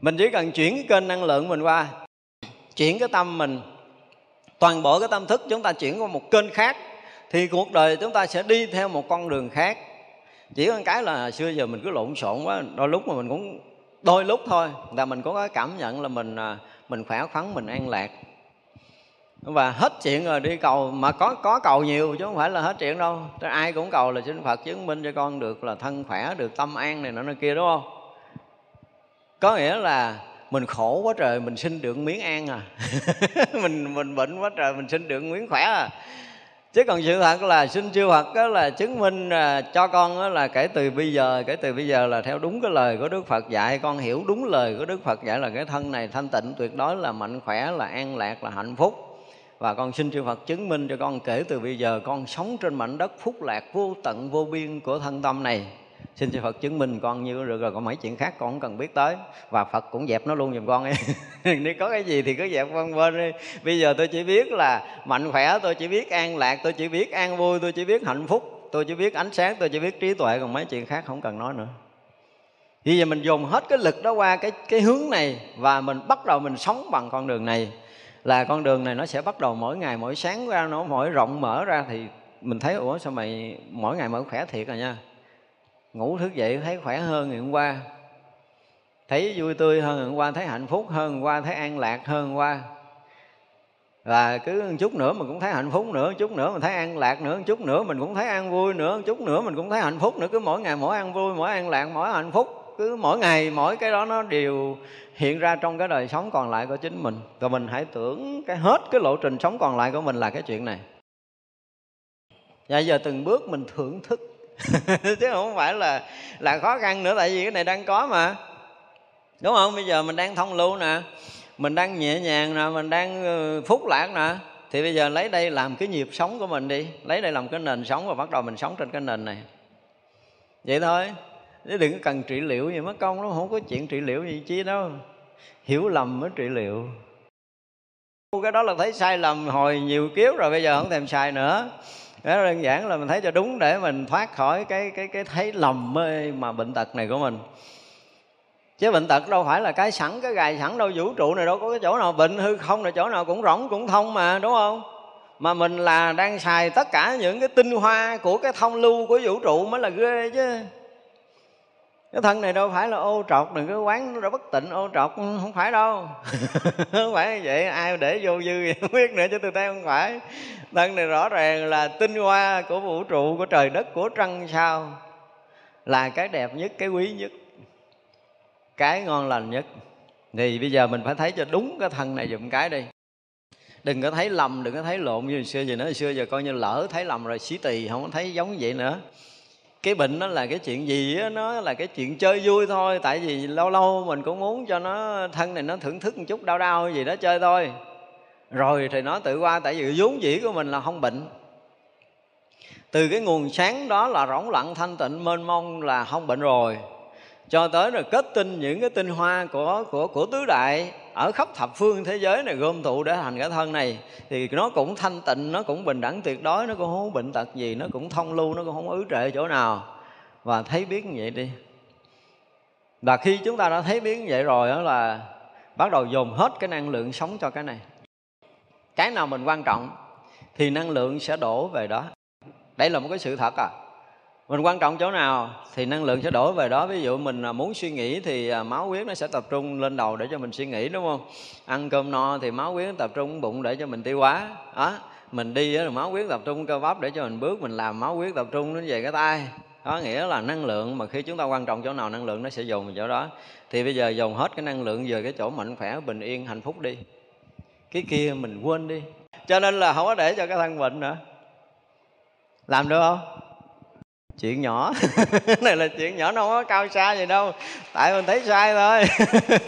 Mình chỉ cần chuyển cái kênh năng lượng mình qua chuyển cái tâm mình, toàn bộ cái tâm thức chúng ta chuyển qua một kênh khác, thì cuộc đời chúng ta sẽ đi theo một con đường khác. Chỉ có cái là xưa giờ mình cứ lộn xộn quá, đôi lúc mà mình cũng, đôi lúc thôi, là mình có cái cảm nhận là mình à, mình khỏe khoắn, mình an lạc. Và hết chuyện rồi, đi cầu, mà có có cầu nhiều chứ không phải là hết chuyện đâu. Ai cũng cầu là xin phật chứng minh cho con được là thân khỏe, được tâm an này nọ nơi kia, đúng không? Có nghĩa là mình khổ quá trời, mình xin được miếng an à. Mình mình bệnh quá trời, mình xin được miếng khỏe à. Chứ còn sự thật là, xin chư Phật đó là chứng minh à, cho con đó là kể từ bây giờ, kể từ bây giờ là theo đúng cái lời của Đức Phật dạy. Con hiểu đúng lời của Đức Phật dạy là cái thân này thanh tịnh, tuyệt đối là mạnh khỏe, là an lạc, là hạnh phúc. Và con xin chư Phật chứng minh cho con kể từ bây giờ, con sống trên mảnh đất phúc lạc vô tận, vô biên của thân tâm này xin cho Phật chứng minh con như được rồi, còn mấy chuyện khác con không cần biết tới. Và Phật cũng dẹp nó luôn giùm con ấy. Nếu có cái gì thì cứ dẹp con bên đi. Bây giờ tôi chỉ biết là mạnh khỏe, tôi chỉ biết an lạc, tôi chỉ biết an vui, tôi chỉ biết hạnh phúc, tôi chỉ biết ánh sáng, tôi chỉ biết trí tuệ, còn mấy chuyện khác không cần nói nữa. Bây giờ mình dùng hết cái lực đó qua cái cái hướng này và mình bắt đầu mình sống bằng con đường này. Là con đường này nó sẽ bắt đầu mỗi ngày, mỗi sáng ra, nó mỗi rộng mở ra thì mình thấy, ủa, sao mày mỗi ngày mở khỏe thiệt rồi nha? Ngủ thức dậy thấy khỏe hơn ngày hôm qua. Thấy vui tươi hơn ngày hôm qua, thấy hạnh phúc hơn ngày hôm qua, thấy an lạc hơn ngày hôm qua. Và cứ một chút nữa mình cũng thấy hạnh phúc nữa, một chút nữa mình thấy an lạc nữa, một chút nữa mình cũng thấy an vui nữa, một chút nữa mình cũng thấy hạnh phúc nữa. Cứ mỗi ngày mỗi an vui, mỗi an lạc, mỗi hạnh phúc. Cứ mỗi ngày mỗi cái đó nó đều hiện ra trong cái đời sống còn lại của chính mình. Và mình hãy tưởng cái hết cái lộ trình sống còn lại của mình là cái chuyện này. Và giờ từng bước mình thưởng thức chứ không phải là là khó khăn nữa, tại vì cái này đang có mà. Đúng không? Bây giờ mình đang thông lưu nè, mình đang nhẹ nhàng nè, mình đang ờ, phúc lạc nè. Thì bây giờ lấy đây làm cái nhịp sống của mình đi. Lấy đây làm cái nền sống và bắt đầu mình sống trên cái nền này. Vậy thôi. Chứ đừng có cần trị liệu gì, mất công nó không có chuyện trị liệu gì chi đâu. Hiểu lầm mới trị liệu. Cái đó là thấy sai lầm hồi nhiều kiếp rồi, bây giờ không thèm sai nữa đó, đơn giản là mình thấy cho đúng để mình thoát khỏi cái cái cái thấy lầm mê mà bệnh tật này của mình. Chứ bệnh tật đâu phải là cái sẵn, cái gài sẵn đâu, vũ trụ này đâu có cái chỗ nào, bệnh hư không là chỗ nào cũng rỗng, cũng thông mà, đúng không? Mà mình là đang xài tất cả những cái tinh hoa của cái thông lưu của vũ trụ mới là ghê chứ cái thân này đâu phải là ô trọc đừng có quán nó bất tịnh ô trọc ừ, không phải đâu. Không phải như vậy ai để vô dư gì không biết nữa chứ tôi thấy không phải. Thân này rõ ràng là tinh hoa của vũ trụ của trời đất của trăng sao là cái đẹp nhất cái quý nhất cái ngon lành nhất. Thì bây giờ mình phải thấy cho đúng cái thân này dùm cái đi. Đừng có thấy lầm đừng có thấy lộn như hồi xưa gì nữa hồi xưa giờ coi như lỡ thấy lầm rồi xí tỳ không có thấy giống vậy nữa cái bệnh nó là cái chuyện gì á, nó là cái chuyện chơi vui thôi. Tại vì lâu lâu mình cũng muốn cho nó, thân này nó thưởng thức một chút đau đau gì đó chơi thôi. Rồi thì nó tự qua, tại vì vốn dĩ của mình là không bệnh. Từ cái nguồn sáng đó là rỗng lặng thanh tịnh, mênh mông là không bệnh rồi cho tới rồi kết tinh những cái tinh hoa của của của tứ đại ở khắp thập phương thế giới này gom tụ để thành cái thân này, thì nó cũng thanh tịnh, nó cũng bình đẳng tuyệt đối, nó cũng không bệnh tật gì, nó cũng thông lưu, nó cũng không ứ trệ chỗ nào. Và thấy biết như vậy đi. Và khi chúng ta đã thấy biết như vậy rồi đó là bắt đầu dồn hết cái năng lượng sống cho cái này. Cái nào mình quan trọng thì năng lượng sẽ đổ về đó. Đây là một cái sự thật à mình quan trọng chỗ nào thì năng lượng sẽ đổi về đó. Ví dụ mình à, muốn suy nghĩ thì à, máu huyết nó sẽ tập trung lên đầu để cho mình suy nghĩ, đúng không? Ăn cơm no thì máu huyết tập trung bụng để cho mình tiêu hóa. Đó, mình đi là máu huyết tập trung cơ bắp để cho mình bước, mình làm máu huyết tập trung đến về cái tay. Có nghĩa là năng lượng mà khi chúng ta quan trọng chỗ nào, năng lượng nó sẽ dùng vào chỗ đó. Thì bây giờ dồn hết cái năng lượng về cái chỗ mạnh khỏe, bình yên, hạnh phúc đi. Cái kia mình quên đi. Cho nên là không có để cho cái thân bệnh nữa. Làm được không? Chuyện nhỏ. Này là chuyện nhỏ nó không có cao xa gì đâu. Tại mình thấy sai thôi.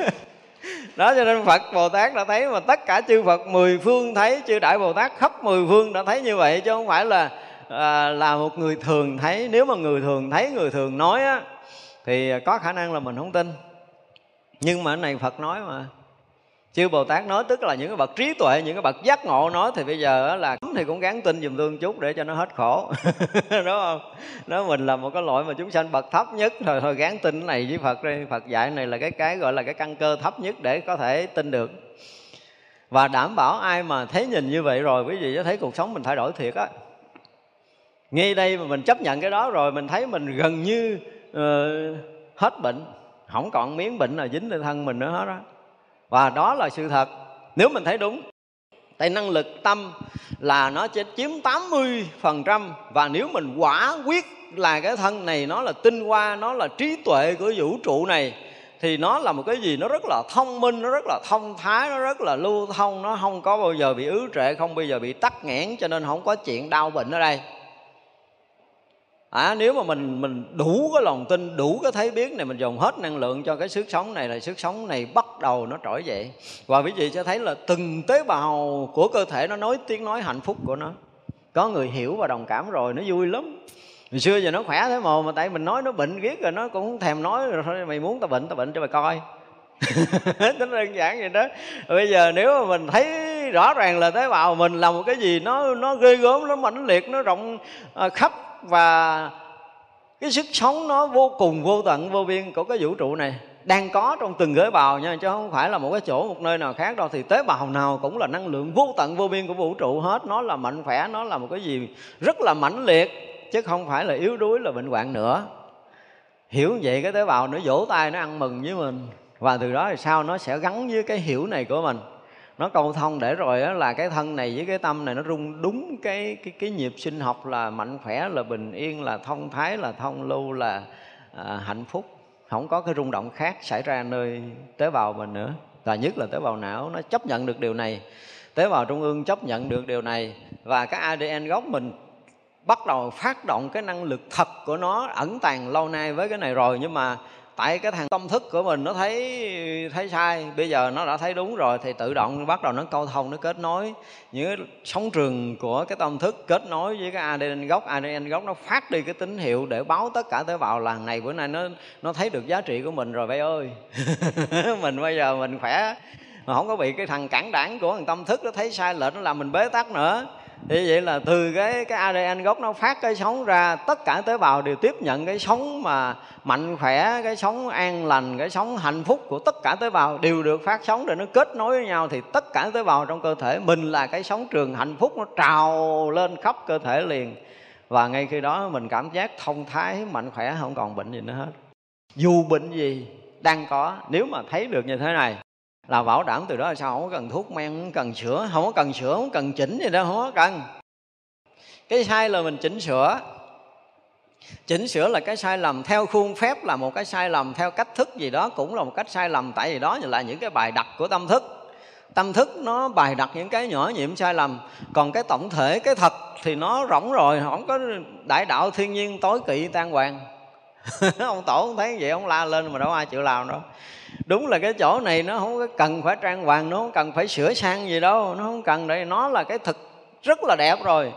Đó cho nên phật bồ tát đã thấy mà tất cả chư phật mười phương thấy chư đại bồ tát khắp mười phương đã thấy như vậy chứ không phải là à, là một người thường thấy. Nếu mà người thường thấy người thường nói á thì có khả năng là mình không tin. Nhưng mà cái này phật nói mà chư bồ tát nói tức là những cái bậc trí tuệ những cái bậc giác ngộ nói thì bây giờ là thì cũng gắn tin dùm tương chút để cho nó hết khổ. Đúng không? Nói mình là một cái loại mà chúng sanh bậc thấp nhất rồi thôi gán tin này với phật đi. Phật dạy này là cái cái gọi là cái căn cơ thấp nhất để có thể tin được. Và đảm bảo ai mà thấy nhìn như vậy rồi quý vị sẽ thấy cuộc sống mình thay đổi thiệt á. Ngay đây mà mình chấp nhận cái đó rồi mình thấy mình gần như uh, hết bệnh. Không còn miếng bệnh nào dính lên thân mình nữa hết đó và đó là sự thật. Nếu mình thấy đúng tại năng lực tâm là nó sẽ chiếm 80% và nếu mình quả quyết là cái thân này nó là tinh hoa, nó là trí tuệ của vũ trụ này, thì nó là một cái gì nó rất là thông minh, nó rất là thông thái, nó rất là lưu thông, nó không có bao giờ bị ứ trệ, không bao giờ bị tắc nghẽn, cho nên không có chuyện đau bệnh ở đây à, nếu mà mình mình đủ cái lòng tin đủ cái thấy biết này mình dùng hết năng lượng cho cái sức sống này là sức sống này bắt đầu nó trỗi dậy. Và quý vị sẽ thấy là từng tế bào của cơ thể nó nói tiếng nói hạnh phúc của nó. Có người hiểu và đồng cảm rồi nó vui lắm. Hồi xưa giờ nó khỏe thế mà mà tại mình nói nó bệnh ghét rồi nó cũng thèm nói rồi thôi mày muốn tao bệnh tao bệnh cho mày coi. Nó đơn giản vậy đó. Bây giờ nếu mà mình thấy rõ ràng là tế bào mình là một cái gì nó nó ghê gớm nó mãnh liệt nó rộng à, khắp và cái sức sống nó vô cùng, vô tận, vô biên của cái vũ trụ này đang có trong từng tế bào nha, chứ không phải là một cái chỗ, một nơi nào khác đâu. Thì tế bào nào cũng là năng lượng vô tận, vô biên của vũ trụ hết. Nó là mạnh khỏe, nó là một cái gì rất là mãnh liệt, chứ không phải là yếu đuối, là bệnh hoạn nữa. Hiểu vậy cái tế bào nó vỗ tay, nó ăn mừng với mình. Và từ đó thì sao nó sẽ gắn với cái hiểu này của mình nó câu thông để rồi đó là cái thân này với cái tâm này nó rung đúng cái cái cái nhịp sinh học là mạnh khỏe là bình yên là thông thái là thông lưu là à, hạnh phúc. Không có cái rung động khác xảy ra nơi tế bào mình nữa. Và nhất là tế bào não nó chấp nhận được điều này. Tế bào trung ương chấp nhận được điều này. Và cái ADN gốc mình bắt đầu phát động cái năng lực thật của nó ẩn tàng lâu nay với cái này rồi. Nhưng mà tại cái thằng tâm thức của mình nó thấy thấy sai, bây giờ nó đã thấy đúng rồi thì tự động bắt đầu nó câu thông, nó kết nối. Những sóng trường của cái tâm thức kết nối với cái ADN gốc ADN gốc nó phát đi cái tín hiệu để báo tất cả tế bào làng này, bữa nay nó nó thấy được giá trị của mình rồi bay ơi. Mình bây giờ mình khỏe, mà không có bị cái thằng cản đảng của thằng tâm thức nó thấy sai lệch, nó làm mình bế tắc nữa thì vậy là từ cái cái ADN gốc nó phát cái sống ra, tất cả tế bào đều tiếp nhận cái sống mà mạnh khỏe, cái sống an lành, cái sống hạnh phúc của tất cả tế bào đều được phát sống để nó kết nối với nhau. Thì tất cả tế bào trong cơ thể mình là cái sống trường hạnh phúc, nó trào lên khắp cơ thể liền. Và ngay khi đó mình cảm giác thông thái, mạnh khỏe, không còn bệnh gì nữa hết. Dù bệnh gì đang có, nếu mà thấy được như thế này là bảo đảm từ đó là sao? Không có cần thuốc men, không cần sữa, không có cần sữa, không cần chỉnh gì đâu không có cần. Cái sai là mình chỉnh sửa. Chỉnh sửa là cái sai lầm theo khuôn phép, là một cái sai lầm theo cách thức gì đó, cũng là một cách sai lầm, tại vì đó là những cái bài đặt của tâm thức. Tâm thức nó bài đặt những cái nhỏ nhiệm sai lầm. Còn cái tổng thể, cái thật thì nó rỗng rồi, không có đại đạo thiên nhiên tối kỵ tan hoàng ông tổ không thấy vậy, ông la lên mà đâu ai chịu làm đâu đúng là cái chỗ này nó không có cần phải trang hoàng, nó không cần phải sửa sang gì đâu, nó không cần đây. Nó là cái thực rất là đẹp rồi.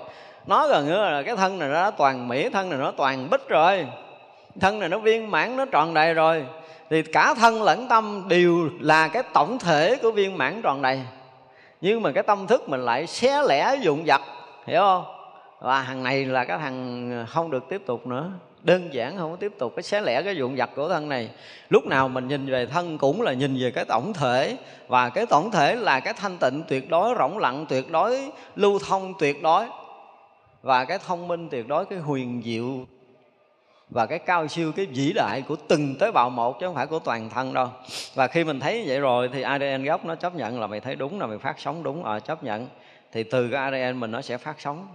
Nó gần như là cái thân này nó toàn mỹ, thân này nó toàn bích rồi. Thân này nó viên mãn, nó tròn đầy rồi. Thì cả thân lẫn tâm đều là cái tổng thể của viên mãn tròn đầy. Nhưng mà cái tâm thức mình lại xé lẻ dụng vật, hiểu không? Và thằng này là cái thằng không được tiếp tục nữa đơn giản không có tiếp tục cái xé lẻ cái dụng vật của thân này. Lúc nào mình nhìn về thân cũng là nhìn về cái tổng thể. Và cái tổng thể là cái thanh tịnh tuyệt đối rỗng lặng tuyệt đối lưu thông tuyệt đối. Và cái thông minh tuyệt đối cái huyền diệu. Và cái cao siêu cái vĩ đại của từng tế bào một chứ không phải của toàn thân đâu. Và khi mình thấy vậy rồi thì ADN gốc nó chấp nhận là mày thấy đúng là mày phát sóng đúng. À, chấp nhận. Thì từ cái ADN mình nó sẽ phát sóng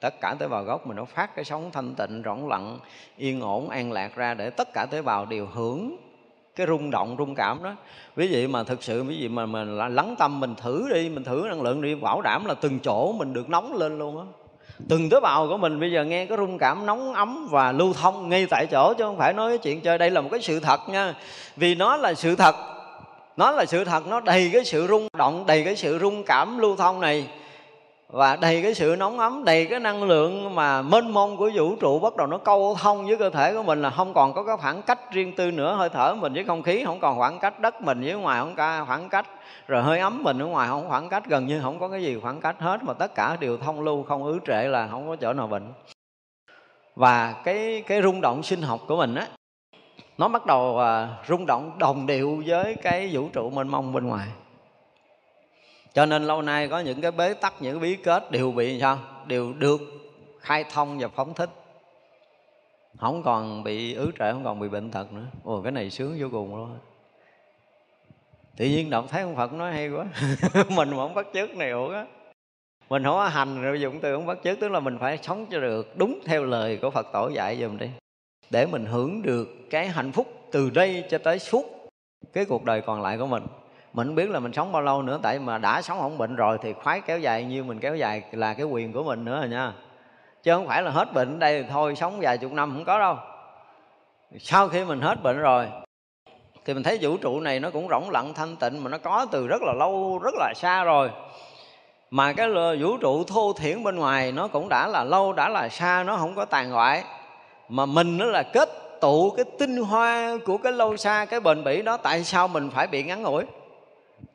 tất cả tế bào gốc mình nó phát cái sóng thanh tịnh, rỗng lặng, yên ổn, an lạc ra để tất cả tế bào đều hưởng cái rung động, rung cảm đó. Ví dụ mà thực sự ví dụ mà mình lắng tâm mình thử đi, mình thử năng lượng đi, bảo đảm là từng chỗ mình được nóng lên luôn á. Từng tế bào của mình bây giờ nghe có rung cảm nóng ấm và lưu thông ngay tại chỗ chứ không phải nói cái chuyện chơi. Đây là một cái sự thật nha. Vì nó là sự thật, nó là sự thật, nó đầy cái sự rung động, đầy cái sự rung cảm lưu thông này và đầy cái sự nóng ấm, đầy cái năng lượng mà mênh mông của vũ trụ bắt đầu nó câu thông với cơ thể của mình là không còn có cái khoảng cách riêng tư nữa. Hơi thở mình với không khí, không còn khoảng cách đất mình với ngoài, không có khoảng cách. Rồi hơi ấm mình ở ngoài, không khoảng cách. Gần như không có cái gì khoảng cách hết, mà tất cả đều thông lưu, không ứ trệ là không có chỗ nào bệnh. Và cái cái rung động sinh học của mình á, nó bắt đầu à, rung động đồng điệu với cái vũ trụ mênh mông bên ngoài cho nên lâu nay có những cái bế tắc, những cái bí kết đều bị sao? Đều được khai thông và phóng thích. Không còn bị ứ trệ, không còn bị bệnh tật nữa. Ồ cái này sướng vô cùng luôn tự nhiên động thấy ông phật nói hay quá. Mình mà không bắt chước này ủa á. Mình không có hành rồi dụng từ không bắt chước, tức là mình phải sống cho được, đúng theo lời của phật tổ dạy giùm đi. Để mình hưởng được cái hạnh phúc từ đây cho tới suốt cái cuộc đời còn lại của mình mình biết là mình sống bao lâu nữa, tại mà đã sống không bệnh rồi thì khoái kéo dài như mình kéo dài là cái quyền của mình nữa rồi nha. Chứ không phải là hết bệnh đây thì thôi, sống vài chục năm không có đâu. Sau khi mình hết bệnh rồi, thì mình thấy vũ trụ này nó cũng rỗng lặng, thanh tịnh, mà nó có từ rất là lâu, rất là xa rồi. Mà cái vũ trụ thô thiển bên ngoài nó cũng đã là lâu, đã là xa, nó không có tàn hoại. Mà mình nó là kết tụ cái tinh hoa của cái lâu xa, cái bền bỉ đó, tại sao mình phải bị ngắn ngủi?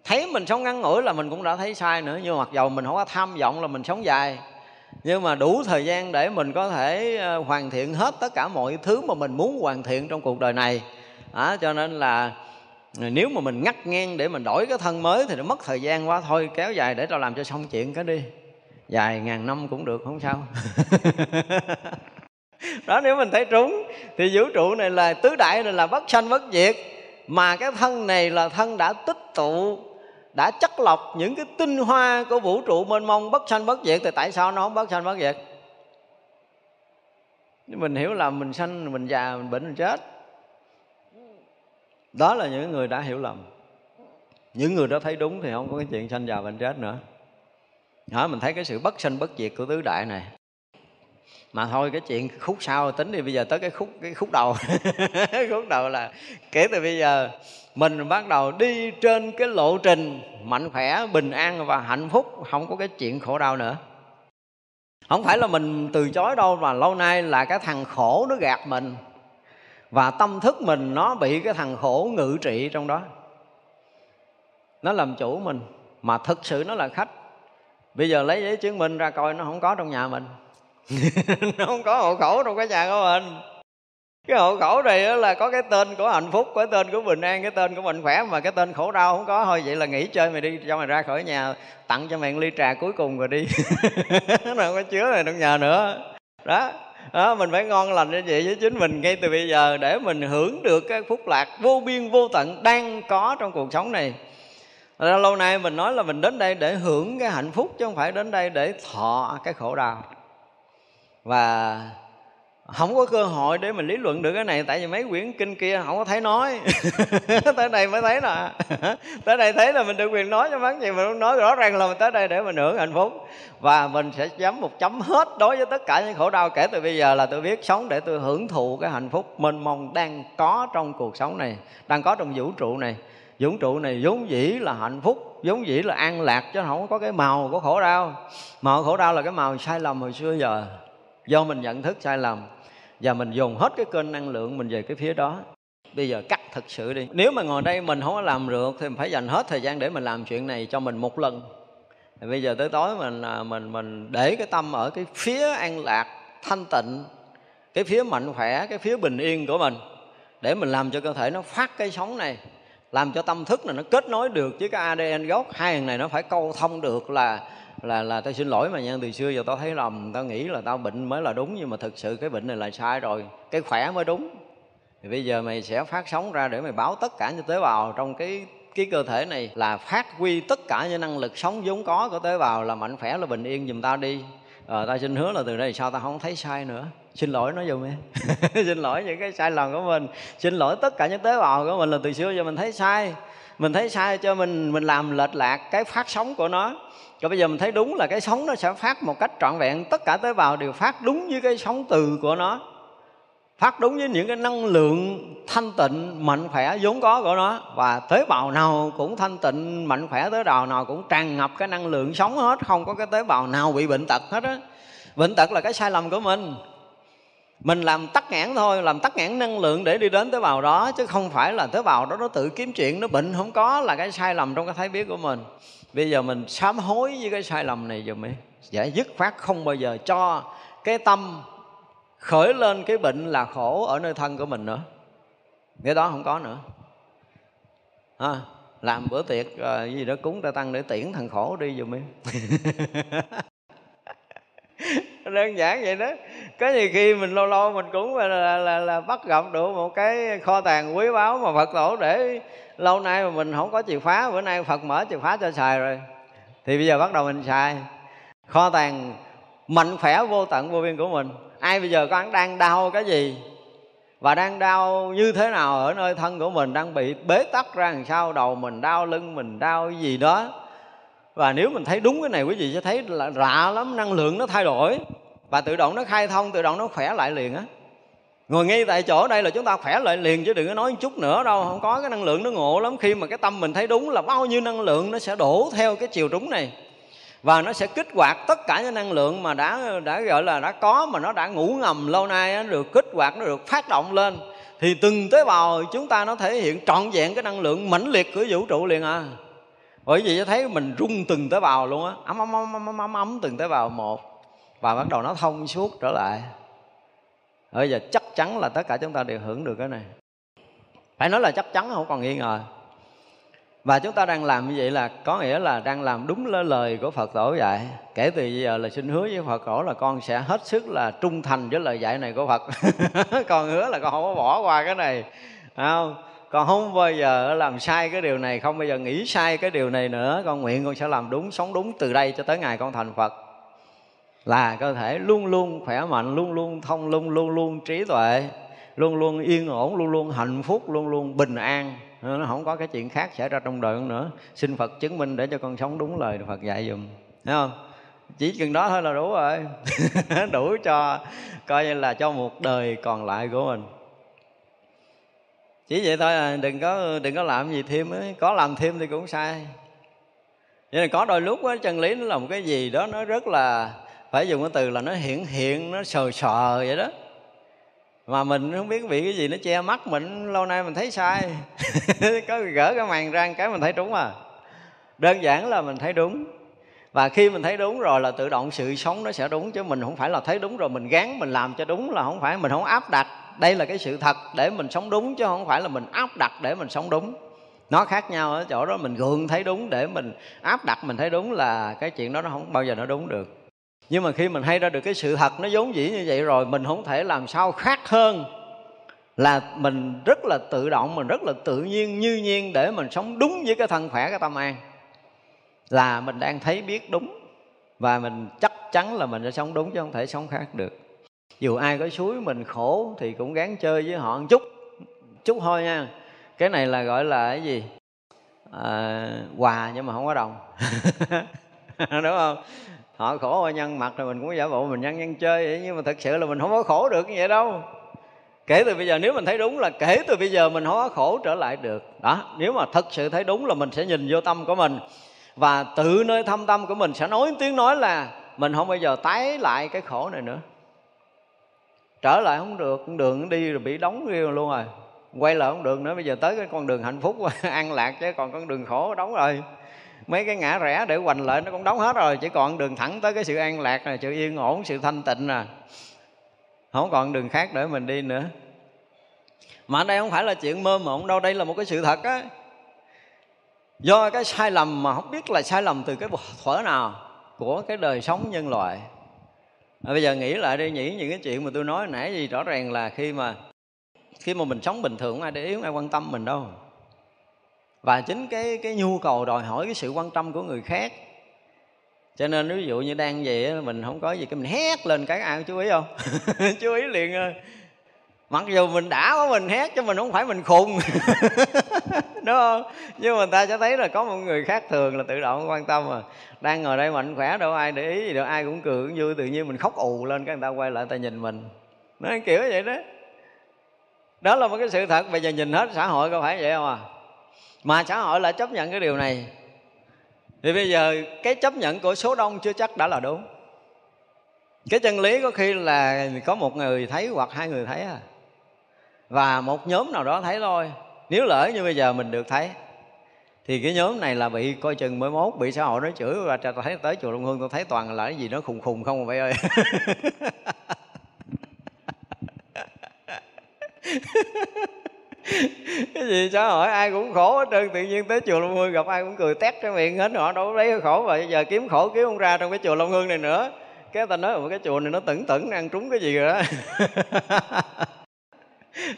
Thấy mình sống ngắn ngủi là mình cũng đã thấy sai nữa nhưng mặc dầu mình không có tham vọng là mình sống dài. Nhưng mà đủ thời gian để mình có thể ờ, hoàn thiện hết tất cả mọi thứ mà mình muốn hoàn thiện trong cuộc đời này. À, cho nên là ờ, nếu mà mình ngắt ngang để mình đổi cái thân mới thì nó mất thời gian quá. Thôi kéo dài để tao làm cho xong chuyện cái đi. Dài ngàn năm cũng được không sao. Đó nếu mình thấy trúng thì vũ trụ này là tứ đại này là bất sanh bất diệt mà cái thân này là thân đã tích tụ đã chất lọc những cái tinh hoa của vũ trụ mênh mông bất sanh bất diệt thì tại sao nó không bất sanh bất diệt? Mình hiểu là mình sanh mình già mình bệnh mình chết. Đó là những người đã hiểu lầm. Những người đó thấy đúng thì không có cái chuyện sanh già bệnh chết nữa. Đó, mình thấy cái sự bất sanh bất diệt của tứ đại này mà thôi, cái chuyện khúc sau tính đi, bây giờ tới cái khúc cái khúc đầu. Khúc đầu là kể từ bây giờ, mình bắt đầu đi trên cái lộ trình mạnh khỏe, bình an và hạnh phúc. Không có cái chuyện khổ đau nữa. Không phải là mình từ chối đâu, mà lâu nay là cái thằng khổ nó gạt mình. Và tâm thức mình nó bị cái thằng khổ ngự trị trong đó. Nó làm chủ mình. Mà thực sự nó là khách. Bây giờ lấy giấy chứng minh ra coi nó không có trong nhà mình. nó không có hộ khẩu trong cái nhà của mình. Cái hộ khẩu này là có cái tên của hạnh phúc cái tên của bình an cái tên của mạnh khỏe mà cái tên khổ đau không có. Thôi vậy là nghỉ chơi mày đi cho mày ra khỏi nhà tặng cho mày ly trà cuối cùng rồi đi. Nó không có chứa này trong nhà nữa. Đó đó, mình phải ngon lành như vậy với chính mình ngay từ bây giờ để mình hưởng được cái phúc lạc vô biên vô tận đang có trong cuộc sống này. Lâu nay mình nói là mình đến đây để hưởng cái hạnh phúc chứ không phải đến đây để thọ cái khổ đau và không có cơ hội để mình lý luận được cái này, tại vì mấy quyển kinh kia không có thấy nói. Tới đây mới thấy nè. Tới đây thấy là mình được quyền nói cho mắng gì mình nói rõ ràng là mình tới đây để mình hưởng hạnh phúc. Và mình sẽ chấm một chấm hết đối với tất cả những khổ đau, kể từ bây giờ là tôi biết sống để tôi hưởng thụ cái hạnh phúc mênh mông đang có trong cuộc sống này, đang có trong vũ trụ này. Vũ trụ này vốn dĩ là hạnh phúc, vốn dĩ là an lạc, chứ không có cái màu của khổ đau. Màu khổ đau là cái màu sai lầm hồi xưa giờ do mình nhận thức sai lầm và mình dùng hết cái kênh năng lượng mình về cái phía đó. Bây giờ cắt thực sự đi. Nếu mà ngồi đây mình không có làm được thì mình phải dành hết thời gian để mình làm chuyện này cho mình một lần. Thì bây giờ tới tối mình à, mình mình để cái tâm ở cái phía an lạc, thanh tịnh, cái phía mạnh khỏe, cái phía bình yên của mình để mình làm cho cơ thể nó phát cái sóng này, làm cho tâm thức này nó kết nối được với cái ADN gốc. Hai thằng này nó phải câu thông được là là là tao xin lỗi mà nha từ xưa giờ tao thấy lầm tao nghĩ là tao bệnh mới là đúng nhưng mà thực sự cái bệnh này là sai rồi cái khỏe mới đúng. Thì bây giờ mày sẽ phát sóng ra để mày báo tất cả những tế bào trong cái cái cơ thể này là phát huy tất cả những năng lực sống vốn có của tế bào là mạnh khỏe là bình yên giùm tao đi. Ờ, tao xin hứa là từ đây sau tao không thấy sai nữa. Xin lỗi nó dùm em. Xin lỗi những cái sai lầm của mình. Xin lỗi tất cả những tế bào của mình là từ xưa giờ mình thấy sai. Mình thấy sai cho mình mình làm lệch lạc cái phát sóng của nó rồi bây giờ mình thấy đúng là cái sống nó sẽ phát một cách trọn vẹn. Tất cả tế bào đều phát đúng với cái sống từ của nó. Phát đúng với những cái năng lượng thanh tịnh, mạnh khỏe, vốn có của nó. Và tế bào nào cũng thanh tịnh, mạnh khỏe, tế bào nào cũng tràn ngập cái năng lượng sống hết. Không có cái tế bào nào bị bệnh tật hết á. Bệnh tật là cái sai lầm của mình. Mình làm tắc nghẽn thôi, làm tắc nghẽn năng lượng để đi đến tế bào đó, chứ không phải là tế bào đó nó tự kiếm chuyện, nó bệnh không có là cái sai lầm trong cái thấy biết của mình bây giờ mình sám hối với cái sai lầm này rồi ấy giải dứt khoát không bao giờ cho cái tâm khởi lên cái bệnh là khổ ở nơi thân của mình nữa. Cái đó không có nữa. À, làm bữa tiệc ờ, gì đó cúng ta tăng để tiễn thằng khổ đi dùm em đơn giản vậy đó. Có nhiều khi mình lâu lâu mình cũng là, là, là, là bắt gặp được một cái kho tàng quý báu mà phật tổ để lâu nay mà mình không có chìa khóa bữa nay phật mở chìa khóa cho xài rồi. Thì bây giờ bắt đầu mình xài. Kho tàng mạnh khỏe vô tận vô biên của mình. Ai bây giờ có đang đau cái gì? Và đang đau như thế nào ở nơi thân của mình đang bị bế tắc ra làm sao? Đầu mình đau lưng mình đau cái gì đó và nếu mình thấy đúng cái này, quý vị sẽ thấy là lạ lắm, năng lượng nó thay đổi. Và tự động nó khai thông, tự động nó khỏe lại liền á. Ngồi ngay tại chỗ đây là chúng ta khỏe lại liền chứ đừng có nói một chút nữa đâu, không có cái năng lượng nó ngộ lắm. Khi mà cái tâm mình thấy đúng là bao nhiêu năng lượng nó sẽ đổ theo cái chiều trúng này. Và nó sẽ kích hoạt tất cả những năng lượng mà đã đã gọi là đã có, mà nó đã ngủ ngầm lâu nay nó được kích hoạt, nó được phát động lên. Thì từng tế bào chúng ta nó thể hiện trọn vẹn cái năng lượng mãnh liệt của vũ trụ liền à bởi vì thấy mình rung từng tế bào luôn á. Ấm ấm ấm ấm ấm ấm từng tế bào một. Và bắt đầu nó thông suốt trở lại. Bây giờ chắc chắn là tất cả chúng ta đều hưởng được cái này. Phải nói là chắc chắn, không còn nghi ngờ. Và chúng ta đang làm như vậy là có nghĩa là đang làm đúng lời của Phật tổ dạy. Kể từ giờ là xin hứa với Phật tổ là con sẽ hết sức là trung thành với lời dạy này của Phật. Con hứa là con không có bỏ qua cái này. Không? Con không bao giờ làm sai cái điều này, không bao giờ nghĩ sai cái điều này nữa. Con nguyện con sẽ làm đúng, sống đúng từ đây cho tới ngày con thành Phật. Là cơ thể luôn luôn khỏe mạnh, luôn luôn thông luôn luôn luôn trí tuệ, luôn luôn yên ổn, luôn luôn hạnh phúc, luôn luôn bình an. Nó không có cái chuyện khác xảy ra trong đời nữa. Xin phật chứng minh để cho con sống đúng lời phật dạy dùm thấy không? Chỉ chừng đó thôi là đủ rồi. Đủ cho, coi như là cho một đời còn lại của mình chỉ vậy thôi à đừng có đừng có làm gì thêm ấy. có làm thêm thì cũng sai. Vậy là có đôi lúc á, chân lý nó là một cái gì đó nó rất là, phải dùng cái từ là nó hiện hiện, nó sờ sờ vậy đó. Mà mình không biết bị cái gì, nó che mắt mình, lâu nay mình thấy sai. Có gỡ cái màn ra cái mình thấy đúng à. Đơn giản là mình thấy đúng và khi mình thấy đúng rồi là tự động sự sống nó sẽ đúng, chứ mình không phải là thấy đúng rồi mình gán, mình làm cho đúng là không phải, mình không áp đặt. Đây là cái sự thật, để mình sống đúng, chứ không phải là mình áp đặt để mình sống đúng. Nó khác nhau ở chỗ đó, mình gượng thấy đúng để mình áp đặt mình thấy đúng là cái chuyện đó nó không bao giờ nó đúng được. Nhưng mà khi mình hay ra được cái sự thật nó vốn dĩ như vậy rồi, mình không thể làm sao khác hơn là mình rất là tự động, mình rất là tự nhiên, như nhiên để mình sống đúng với cái thân khỏe cái tâm an là mình đang thấy biết đúng và mình chắc chắn là mình sẽ sống đúng chứ không thể sống khác được. Dù ai có suối mình khổ thì cũng gán chơi với họ một chút chút thôi nha. Cái này là gọi là cái gì? À, quà nhưng mà không có đồng. Đúng không? Họ khổ họ nhân mặt rồi mình cũng giả bộ mình nhân nhân chơi vậy nhưng mà thật sự là mình không có khổ được như vậy đâu. Kể từ bây giờ nếu mình thấy đúng là kể từ bây giờ mình không có khổ trở lại được. Đó nếu mà thật sự thấy đúng là mình sẽ nhìn vô tâm của mình và tự nơi thâm tâm của mình sẽ nói tiếng nói là mình không bao giờ tái lại cái khổ này nữa. Trở lại không được, con đường đi rồi bị đóng riêng luôn rồi. Quay lại không được nữa, bây giờ tới cái con đường hạnh phúc, an lạc chứ còn con đường khổ đóng rồi. Mấy cái ngã rẽ để hoành lại nó cũng đóng hết rồi, chỉ còn đường thẳng tới cái sự an lạc này sự yên ổn, sự thanh tịnh nè. Không còn đường khác để mình đi nữa. Mà đây không phải là chuyện mơ mộng đâu, đây là một cái sự thật á do cái sai lầm mà không biết là sai lầm từ cái thuở nào của cái đời sống nhân loại. À, bây giờ nghĩ lại đi nghĩ những cái chuyện mà tôi nói nãy gì rõ ràng là khi mà khi mà mình sống bình thường không ai để ý không ai quan tâm mình đâu. Và chính cái cái nhu cầu đòi hỏi cái sự quan tâm của người khác. Cho nên ví dụ như đang vậy mình không có gì cái mình hét lên cái ai chú ý không? Chú ý liền mặc dù mình đã có mình hét chứ mình không phải mình khùng. Đúng không? Nhưng mà người ta sẽ thấy là có một người khác thường là tự động quan tâm mà đang ngồi đây mạnh khỏe, đâu ai để ý gì đâu, ai cũng cười cũng vui, tự nhiên mình khóc ù lên, cái người ta quay lại, người ta nhìn mình. Nó kiểu vậy đó. Đó là một cái sự thật, bây giờ nhìn hết xã hội có phải vậy không à? Mà xã hội lại chấp nhận cái điều này. Thì bây giờ cái chấp nhận của số đông chưa chắc đã là đúng. Cái chân lý có khi là có một người thấy hoặc hai người thấy à và một nhóm nào đó thấy thôi. Nếu lỡ như bây giờ mình được thấy, thì cái nhóm này là bị coi chừng mới mốt bị xã hội nó chửi và ta thấy tới chùa Long Hương tôi thấy toàn là cái gì nó khùng khùng không à vậy ơi. Cái gì xã hội ai cũng khổ hết trơn, tự nhiên tới chùa Long Hương gặp ai cũng cười tét cái miệng hết, họ đâu có lấy khổ và giờ kiếm khổ kiếm không ra trong cái chùa Long Hương này nữa. Cái ta nói cái chùa này nó tẩn tẩn ăn trúng cái gì rồi đó.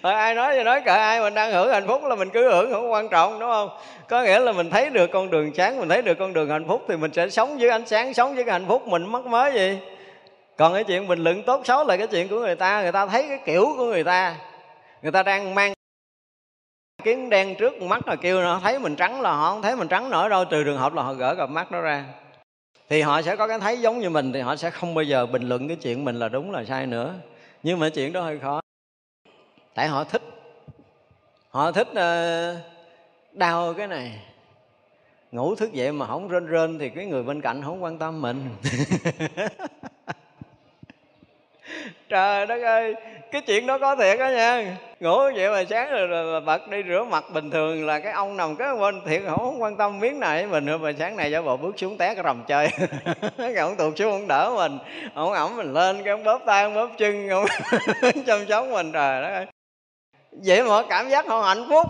rồi ai nói thì nói cả ai mình đang hưởng hạnh phúc là mình cứ hưởng, không quan trọng, đúng không? Có nghĩa là mình thấy được con đường sáng, mình thấy được con đường hạnh phúc thì mình sẽ sống với ánh sáng, sống với cái hạnh phúc mình mất mới gì. Còn cái chuyện bình luận tốt xấu là cái chuyện của người ta người ta thấy cái kiểu của người ta. Người ta đang mang kiến đen trước mắt là kêu nó thấy mình trắng là họ không thấy mình trắng nổi đâu, trừ trường hợp là họ gỡ cặp mắt nó ra. Thì họ sẽ có cái thấy giống như mình, thì họ sẽ không bao giờ bình luận cái chuyện mình là đúng là sai nữa. Nhưng mà chuyện đó hơi khó tại họ thích. Họ thích ờ, đau cái này. Ngủ thức dậy mà không rên rên thì cái người bên cạnh không quan tâm mình. Trời đất ơi cái chuyện đó có thiệt đó nha. Ngủ vậy mà sáng rồi, rồi bật đi rửa mặt bình thường là cái ông nằm cái bên thiệt không quan tâm miếng này với mình nữa mà sáng nay giả bộ bước xuống té cái rầm chơi. Cái ông tụt xuống không đỡ mình ông ẩm mình lên cái ông bóp tay ông bóp chân ông chăm sóc mình. Trời đất ơi vậy mà cảm giác họ hạnh phúc.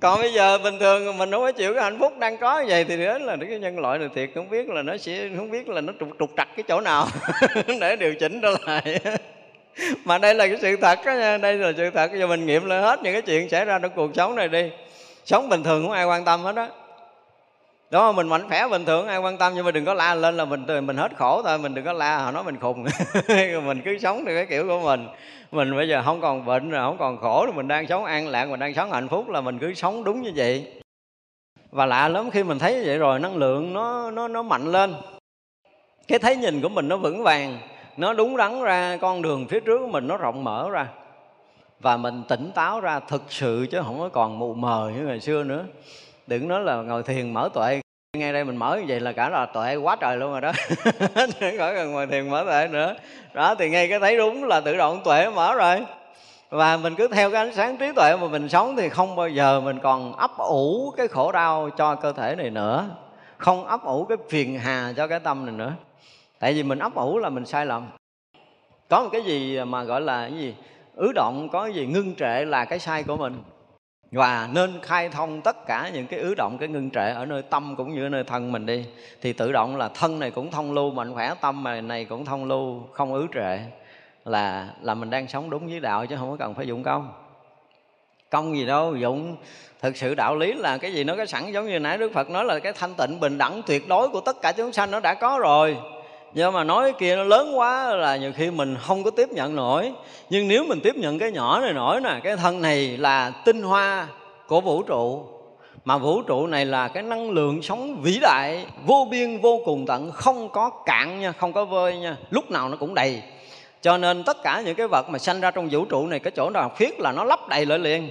Còn bây giờ bình thường mình không có chịu cái hạnh phúc đang có như vậy thì đến là cái nhân loại này thiệt, không biết là nó sẽ, không biết là nó trục trục trặc cái chỗ nào để điều chỉnh trở lại. Mà đây là cái sự thật đó nha, đây là sự thật. Giờ mình nghiệm lại hết những cái chuyện xảy ra trong cuộc sống này đi. Sống bình thường không ai quan tâm hết đó mình mạnh khỏe, bình thường, ai quan tâm, nhưng mà đừng có la lên là mình mình hết khổ thôi, mình đừng có la, họ nói mình khùng. Mình cứ sống theo cái kiểu của mình. Mình bây giờ không còn bệnh rồi, không còn khổ rồi, mình đang sống an lạc, mình đang sống hạnh phúc là mình cứ sống đúng như vậy. Và lạ lắm, khi mình thấy vậy rồi, năng lượng nó nó nó mạnh lên. Cái thấy nhìn của mình nó vững vàng, nó đúng đắn ra, con đường phía trước của mình nó rộng mở ra. Và mình tỉnh táo ra thực sự chứ không có còn mù mờ như ngày xưa nữa. Đừng nói là ngồi thiền mở tuệ ngay đây mình mở như vậy là cả là tuệ quá trời luôn rồi đó. Đừng khỏi cần ngồi thiền mở tuệ nữa. Đó, thì ngay cái thấy đúng là tự động tuệ mở rồi. Và mình cứ theo cái ánh sáng trí tuệ mà mình sống thì không bao giờ mình còn ấp ủ cái khổ đau cho cơ thể này nữa. Không ấp ủ cái phiền hà cho cái tâm này nữa. Tại vì mình ấp ủ là mình sai lầm. Có một cái gì mà gọi là cái gì? Ứ động, có cái gì? Ngưng trệ là cái sai của mình và nên khai thông tất cả những cái ứ động cái ngưng trệ ở nơi tâm cũng như ở nơi thân mình đi. Thì tự động là thân này cũng thông lưu mạnh khỏe tâm này, này cũng thông lưu không ứ trệ là là mình đang sống đúng với đạo chứ không có cần phải dụng công. Công gì đâu dụng. Thực sự đạo lý là cái gì nó có sẵn giống như nãy đức phật nói là cái thanh tịnh bình đẳng tuyệt đối của tất cả chúng sanh nó đã có rồi nhưng mà nói kia nó lớn quá là nhiều khi mình không có tiếp nhận nổi. Nhưng nếu mình tiếp nhận cái nhỏ này nổi nè, cái thân này là tinh hoa của vũ trụ. Mà vũ trụ này là cái năng lượng sống vĩ đại, vô biên, vô cùng tận, không có cạn nha, không có vơi nha, lúc nào nó cũng đầy. Cho nên tất cả những cái vật mà sanh ra trong vũ trụ này, cái chỗ nào khuyết là nó lấp đầy lại liền.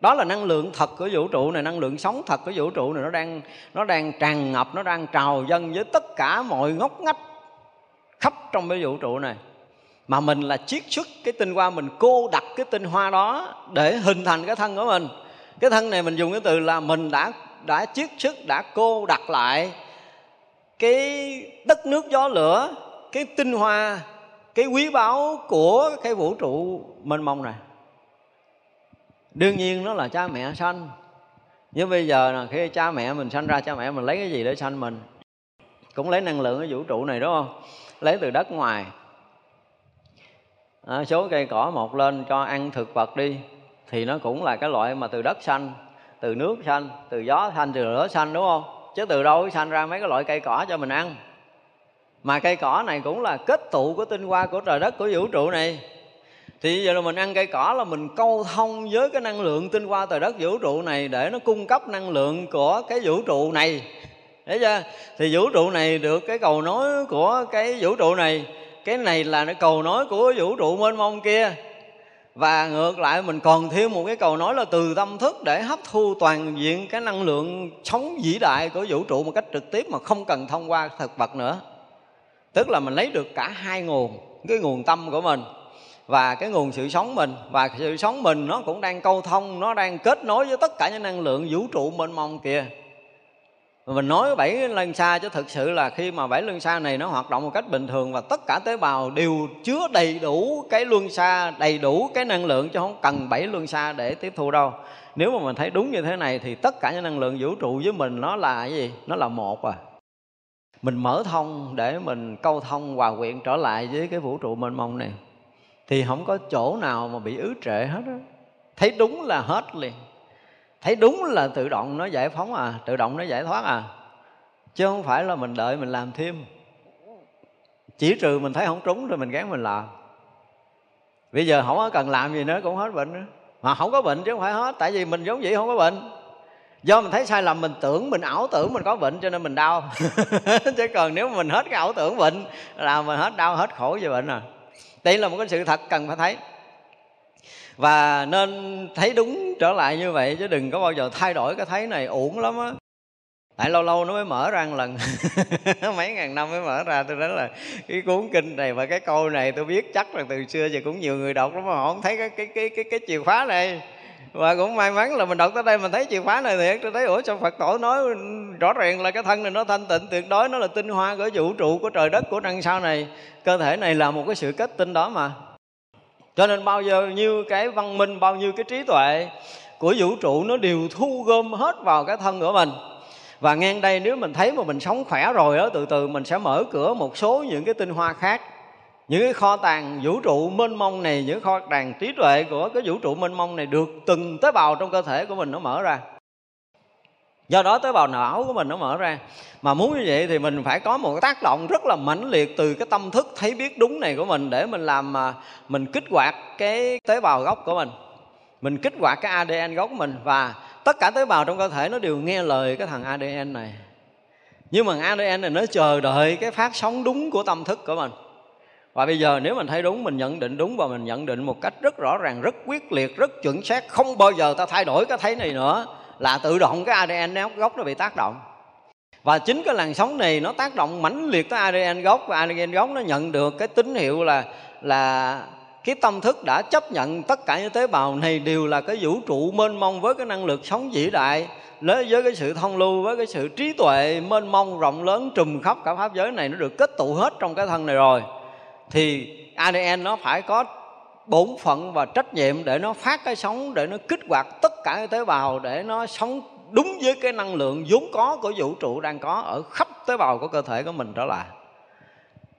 Đó là năng lượng thật của vũ trụ này, năng lượng sống thật của vũ trụ này, nó đang nó đang tràn ngập, nó đang trào dâng với tất cả mọi ngóc ngách khắp trong cái vũ trụ này. Mà mình là chiết xuất cái tinh hoa, mình cô đặt cái tinh hoa đó để hình thành cái thân của mình. Cái thân này mình dùng cái từ là mình đã đã chiết xuất, đã cô đặt lại cái đất nước gió lửa, cái tinh hoa, cái quý báu của cái vũ trụ mênh mông này. Đương nhiên nó là cha mẹ sanh. Nhưng bây giờ là khi cha mẹ mình sanh ra, cha mẹ mình lấy cái gì để sanh mình? Cũng lấy năng lượng ở vũ trụ này, đúng không? Lấy từ đất ngoài. À, số cây cỏ mọc lên cho ăn thực vật đi thì nó cũng là cái loại mà từ đất xanh từ nước xanh từ gió xanh từ lửa xanh đúng không? Chứ từ đâu xanh ra mấy cái loại cây cỏ cho mình ăn? Mà cây cỏ này cũng là kết tụ của tinh hoa của trời đất của vũ trụ này. Thì giờ là mình ăn cây cỏ là mình câu thông với cái năng lượng tinh hoa trời đất vũ trụ này để nó cung cấp năng lượng của cái vũ trụ này thấy chưa? Thì vũ trụ này được cái cầu nối của cái vũ trụ này. Cái này là cái cầu nối của vũ trụ mênh mông kia. Và ngược lại, mình còn thêm một cái cầu nối là từ tâm thức để hấp thu toàn diện cái năng lượng sống vĩ đại của vũ trụ một cách trực tiếp mà không cần thông qua thực vật nữa. Tức là mình lấy được cả hai nguồn, cái nguồn tâm của mình và cái nguồn sự sống mình. Và sự sống mình nó cũng đang câu thông, nó đang kết nối với tất cả những năng lượng vũ trụ mênh mông mình nói bảy lân xa chứ thực sự là khi mà bảy luân xa này nó hoạt động một cách bình thường và tất cả tế bào đều chứa đầy đủ cái luân xa, đầy đủ cái năng lượng chứ không cần bảy luân xa để tiếp thu đâu. Nếu mà mình thấy đúng như thế này thì tất cả những năng lượng vũ trụ với mình nó là cái gì? Nó là một à. Mình mở thông để mình câu thông hòa quyện trở lại với cái vũ trụ mênh mông này. Thì không có chỗ nào mà bị ứ trệ hết á. Thấy đúng là hết liền thấy đúng là tự động nó giải phóng à tự động nó giải thoát à. Chứ không phải là mình đợi mình làm thêm. Chỉ trừ mình thấy không trúng rồi mình gán mình làm. Bây giờ không có cần làm gì nữa, cũng hết bệnh nữa. Mà không có bệnh chứ không phải hết, tại vì mình giống vậy không có bệnh. Do mình thấy sai lầm, mình tưởng mình ảo tưởng mình có bệnh cho nên mình đau. Chứ còn nếu mình hết cái ảo tưởng bệnh, là mình hết đau, hết khổ về bệnh à. Đây là một cái sự thật cần phải thấy và nên thấy đúng trở lại như vậy chứ đừng có bao giờ thay đổi cái thấy này uổng lắm á. Tại lâu lâu nó mới mở ra một lần. Mấy ngàn năm mới mở ra tôi nói là cái cuốn kinh này và cái câu này tôi biết chắc là từ xưa giờ cũng nhiều người đọc lắm mà họ không thấy cái cái cái cái, cái chìa khóa này. Và cũng may mắn là mình đọc tới đây mình thấy chìa khóa này thiệt. Tôi thấy ủa sao phật tổ nói rõ ràng là cái thân này nó thanh tịnh tuyệt đối nó là tinh hoa của vũ trụ của trời đất của năng sao này. Cơ thể này là một cái sự kết tinh đó mà cho nên bao giờ như cái văn minh, bao nhiêu cái trí tuệ của vũ trụ nó đều thu gom hết vào cái thân của mình. Và ngang đây nếu mình thấy mà mình sống khỏe rồi đó từ từ mình sẽ mở cửa một số những cái tinh hoa khác. Những cái kho tàng vũ trụ mênh mông này, những kho tàng trí tuệ của cái vũ trụ mênh mông này được từng tế bào trong cơ thể của mình nó mở ra do đó tế bào não của mình nó mở ra. Mà muốn như vậy thì mình phải có một cái tác động rất là mãnh liệt từ cái tâm thức thấy biết đúng này của mình để mình làm mà mình kích hoạt cái tế bào gốc của mình. Mình kích hoạt cái ADN gốc của mình và tất cả tế bào trong cơ thể nó đều nghe lời cái thằng ADN này. Nhưng mà ADN này nó chờ đợi cái phát sóng đúng của tâm thức của mình. Và bây giờ nếu mình thấy đúng, mình nhận định đúng và mình nhận định một cách rất rõ ràng, rất quyết liệt, rất chuẩn xác, không bao giờ ta thay đổi cái thấy này nữa là tự động cái ADN gốc nó bị tác động. Và chính cái làn sóng này nó tác động mãnh liệt tới ADN gốc, và ADN gốc nó nhận được cái tín hiệu là là cái tâm thức đã chấp nhận tất cả những tế bào này đều là cái vũ trụ mênh mông với cái năng lực sống vĩ đại với cái sự thông lưu, với cái sự trí tuệ mênh mông rộng lớn trùm khắp cả pháp giới này nó được kết tụ hết trong cái thân này rồi. Thì ADN nó phải có bổn phận và trách nhiệm để nó phát cái sống để nó kích hoạt tất cả cái tế bào để nó sống đúng với cái năng lượng vốn có của vũ trụ đang có ở khắp tế bào của cơ thể của mình trở lại.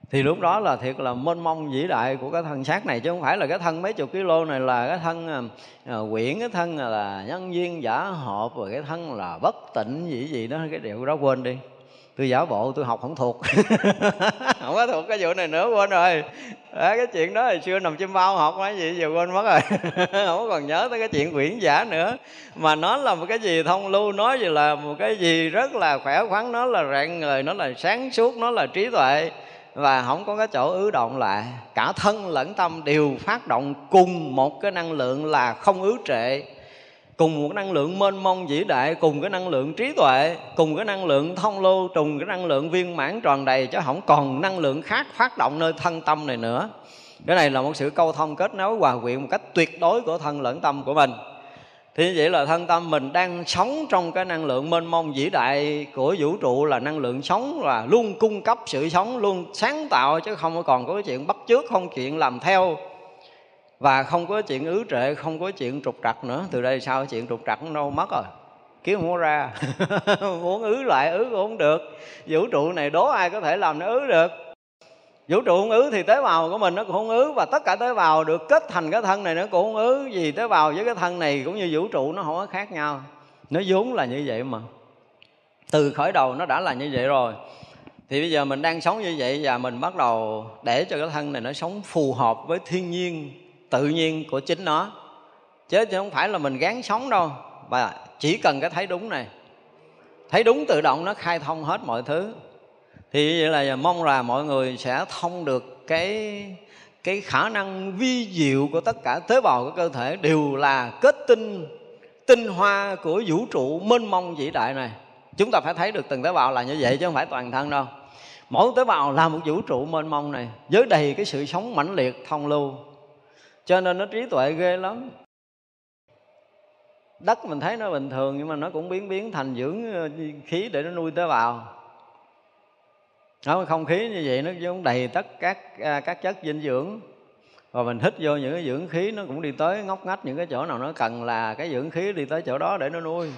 Thì lúc đó là thiệt là mênh mông vĩ đại của cái thân xác này chứ không phải là cái thân mấy chục kg này là cái thân uh, quyển cái thân là nhân viên giả hộp rồi cái thân là bất tỉnh gì gì đó cái điều đó quên đi tôi giả bộ tôi học không thuộc. Không có thuộc cái vụ này nữa quên rồi. À, cái chuyện đó hồi xưa nằm chim bao học cái gì giờ quên mất rồi. Không còn nhớ tới cái chuyện quyển giả nữa. Mà nó là một cái gì thông lưu nói gì là một cái gì rất là khỏe khoắn nó là rạng người nó là sáng suốt nó là trí tuệ. Và không có cái chỗ ứ động lại cả thân lẫn tâm đều phát động cùng một cái năng lượng là không ứ trệ cùng một năng lượng mênh mông vĩ đại, cùng cái năng lượng trí tuệ, cùng cái năng lượng thông lưu trùng cái năng lượng viên mãn tròn đầy, chứ không còn năng lượng khác phát động nơi thân tâm này nữa. Cái này là một sự câu thông kết nối hòa quyện một cách tuyệt đối của thân lẫn tâm của mình. Thì như vậy là thân tâm mình đang sống trong cái năng lượng mênh mông vĩ đại của vũ trụ, là năng lượng sống, là luôn cung cấp sự sống, luôn sáng tạo, chứ không còn có cái chuyện bắt chước, không chuyện làm theo và không có chuyện ứ trệ, không có chuyện trục trặc nữa. Từ đây sau chuyện trục trặc nó đâu mất rồi. Kiếm không có ra. Muốn ứ lại ứ cũng không được. Vũ trụ này đố ai có thể làm nó ứ được? Vũ trụ không ứ thì tế bào của mình nó cũng không ứ, và tất cả tế bào được kết thành cái thân này nó cũng không ứ. Vì tế bào với cái thân này cũng như vũ trụ nó không có khác nhau. Nó vốn là như vậy mà. Từ khởi đầu nó đã là như vậy rồi. Thì bây giờ mình đang sống như vậy và mình bắt đầu để cho cái thân này nó sống phù hợp với thiên nhiên tự nhiên của chính nó. Chứ không phải là mình gán sống đâu. Và chỉ cần cái thấy đúng này, thấy đúng tự động nó khai thông hết mọi thứ. Thì vậy là mong là mọi người sẽ thông được cái cái khả năng vi diệu của tất cả tế bào của cơ thể đều là kết tinh tinh hoa của vũ trụ mênh mông vĩ đại này. Chúng ta phải thấy được từng tế bào là như vậy chứ không phải toàn thân đâu. Mỗi tế bào là một vũ trụ mênh mông này, với đầy cái sự sống mãnh liệt, thông lưu cho nên nó trí tuệ ghê lắm. Đất mình thấy nó bình thường nhưng mà nó cũng biến biến thành dưỡng ờ, khí để nó nuôi tế bào. Nó không khí như vậy nó cũng đầy tất các à, các chất dinh dưỡng. Và mình hít vô những cái dưỡng khí nó cũng đi tới ngóc ngách những cái chỗ nào nó cần là cái dưỡng khí đi tới chỗ đó để nó nuôi.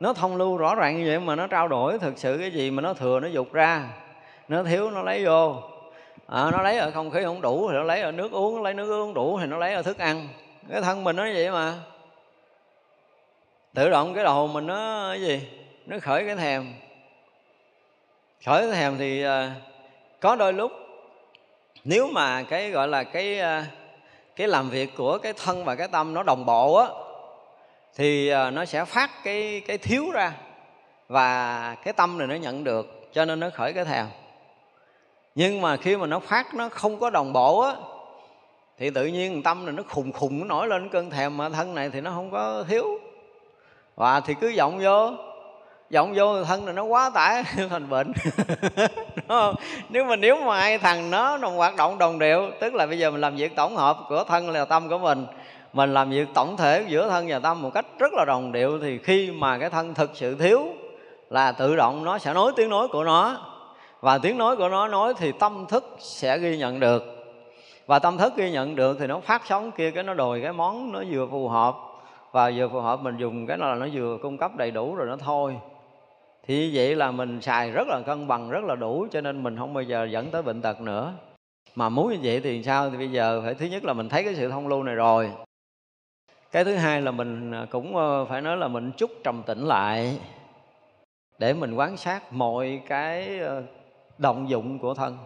Nó thông lưu rõ ràng như vậy mà nó trao đổi thực sự cái gì mà nó thừa, nó dục ra, nó thiếu, nó lấy vô à, nó lấy ở không khí không đủ thì nó lấy ở nước uống nó lấy nước uống đủ thì nó lấy ở thức ăn. Cái thân mình nó vậy mà. Tự động cái đầu mình nó cái gì? Nó khởi cái thèm. Khởi cái thèm thì à, có đôi lúc nếu mà cái gọi là cái ờ, cái làm việc của cái thân và cái tâm nó đồng bộ á thì nó sẽ phát cái cái thiếu ra và cái tâm này nó nhận được cho nên nó khởi cái thèm nhưng mà khi mà nó phát, nó không có đồng bộ á, thì tự nhiên tâm này nó khùng khùng, nó nổi lên cơn thèm, mà thân này thì nó không có thiếu. Và thì cứ vọng vô vọng vô thân này nó quá tải thành bệnh. Đúng không nếu mà nếu mà ai thằng nó nó hoạt động đồng điệu, tức là bây giờ mình làm việc tổng hợp của thân là tâm của mình mình làm việc tổng thể giữa thân và tâm một cách rất là đồng điệu, thì khi mà cái thân thực sự thiếu là tự động nó sẽ nối tiếng nói của nó và tiếng nói của nó nói thì tâm thức sẽ ghi nhận được. Và tâm thức ghi nhận được thì nó phát sóng kia, cái nó đòi cái món nó vừa phù hợp. Và vừa phù hợp mình dùng cái là nó vừa cung cấp đầy đủ rồi nó thôi. Thì vậy là mình xài rất là cân bằng, rất là đủ, cho nên mình không bao giờ dẫn tới bệnh tật nữa. Mà muốn như vậy thì sao? Thì bây giờ phải, thứ nhất là mình thấy cái sự thông lưu này rồi. Cái thứ hai là mình à, cũng ờ, phải nói là mình chút trầm tĩnh lại để mình quan sát mọi cái ờ, động dụng của thân.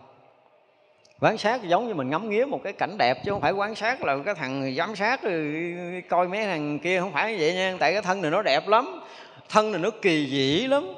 Quan sát giống như mình ngắm nghía một cái cảnh đẹp chứ không phải quan sát là cái thằng giám sát rồi coi mấy thằng kia không phải như vậy nha. Tại cái thân này nó đẹp lắm, thân này nó kỳ dị lắm,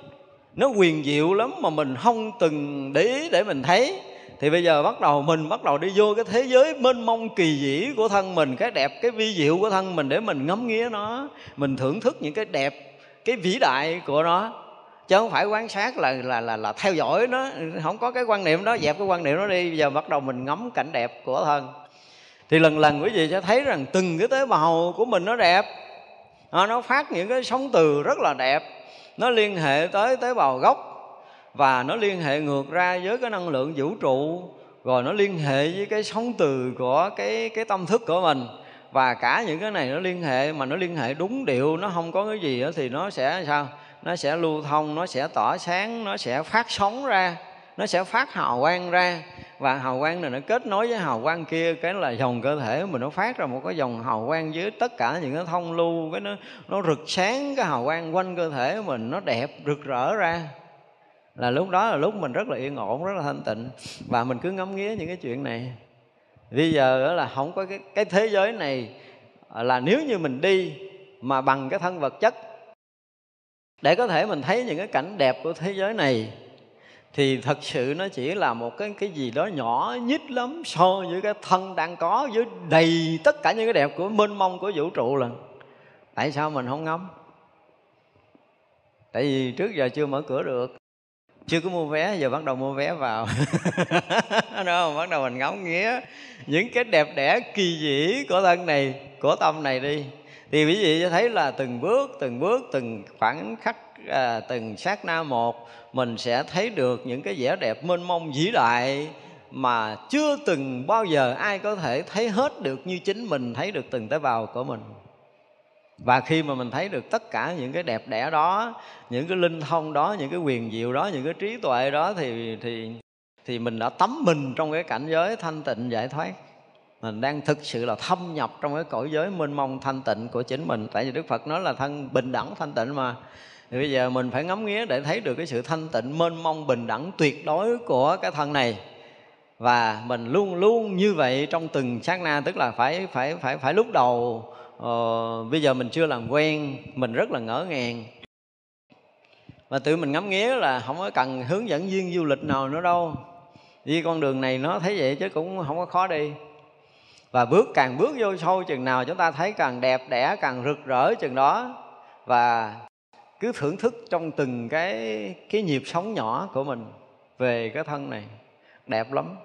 nó quyền diệu lắm mà mình không từng để ý để mình thấy. Thì bây giờ bắt đầu mình bắt đầu đi vô cái thế giới mênh mông kỳ dĩ của thân mình, cái đẹp, cái vi diệu của thân mình để mình ngắm nghía nó, mình thưởng thức những cái đẹp, cái vĩ đại của nó chứ không phải quan sát là là là là theo dõi nó không có cái quan niệm đó dẹp cái quan niệm đó đi bây giờ bắt đầu mình ngắm cảnh đẹp của thân. Thì lần lần quý vị sẽ thấy rằng từng cái tế bào của mình nó đẹp. À, nó phát những cái sóng từ rất là đẹp. Nó liên hệ tới tế bào gốc và nó liên hệ ngược ra với cái năng lượng vũ trụ. Rồi nó liên hệ với cái sóng từ của cái cái tâm thức của mình. Và cả những cái này nó liên hệ mà nó liên hệ đúng điệu nó không có cái gì đó, thì nó sẽ sao? Nó sẽ lưu thông nó sẽ tỏa sáng nó sẽ phát sóng ra nó sẽ phát hào quang ra. Và hào quang này nó kết nối với hào quang kia cái là dòng cơ thể mình nó phát ra một cái dòng hào quang dưới tất cả những cái thông lưu cái nó nó rực sáng cái hào quang quanh cơ thể mình nó đẹp rực rỡ ra. Là lúc đó là lúc mình rất là yên ổn rất là thanh tịnh. Và mình cứ ngắm nghía những cái chuyện này. Bây giờ là không có cái, cái thế giới này à là nếu như mình đi mà bằng cái thân vật chất để có thể mình thấy những cái cảnh đẹp của thế giới này, thì thật sự nó chỉ là một cái cái gì đó nhỏ nhít lắm so với cái thân đang có với đầy tất cả những cái đẹp của mênh mông của vũ trụ lần tại sao mình không ngắm? Tại vì trước giờ chưa mở cửa được. Chưa có mua vé, giờ bắt đầu mua vé vào. Đó bắt đầu mình ngắm nghía những cái đẹp đẽ kỳ dĩ của thân này, của tâm này đi thì quý vị thấy là từng bước từng bước từng khoảng khắc à, từng sát na một mình sẽ thấy được những cái vẻ đẹp mênh mông vĩ đại mà chưa từng bao giờ ai có thể thấy hết được như chính mình thấy được từng tế bào của mình. Và khi mà mình thấy được tất cả những cái đẹp đẽ đó những cái linh thông đó những cái quyền diệu đó những cái trí tuệ đó thì thì thì mình đã tắm mình trong cái cảnh giới thanh tịnh giải thoát mình đang thực sự là thâm nhập trong cái cõi giới mênh mông thanh tịnh của chính mình. Tại vì đức phật nói là thân bình đẳng thanh tịnh mà. Thì bây giờ mình phải ngắm nghía để thấy được cái sự thanh tịnh mênh mông bình đẳng tuyệt đối của cái thân này. Và mình luôn luôn như vậy trong từng sát na tức là phải phải phải phải lúc đầu uh, bây giờ mình chưa làm quen mình rất là ngỡ ngàng. Và tự mình ngắm nghía là không có cần hướng dẫn viên du lịch nào nữa đâu. Đi con đường này nó thấy vậy chứ cũng không có khó đi và bước càng bước vô sâu, chừng nào chúng ta thấy càng đẹp đẽ, càng rực rỡ, chừng đó. Và cứ thưởng thức trong từng cái cái nhịp sống nhỏ của mình về cái thân này. Đẹp lắm.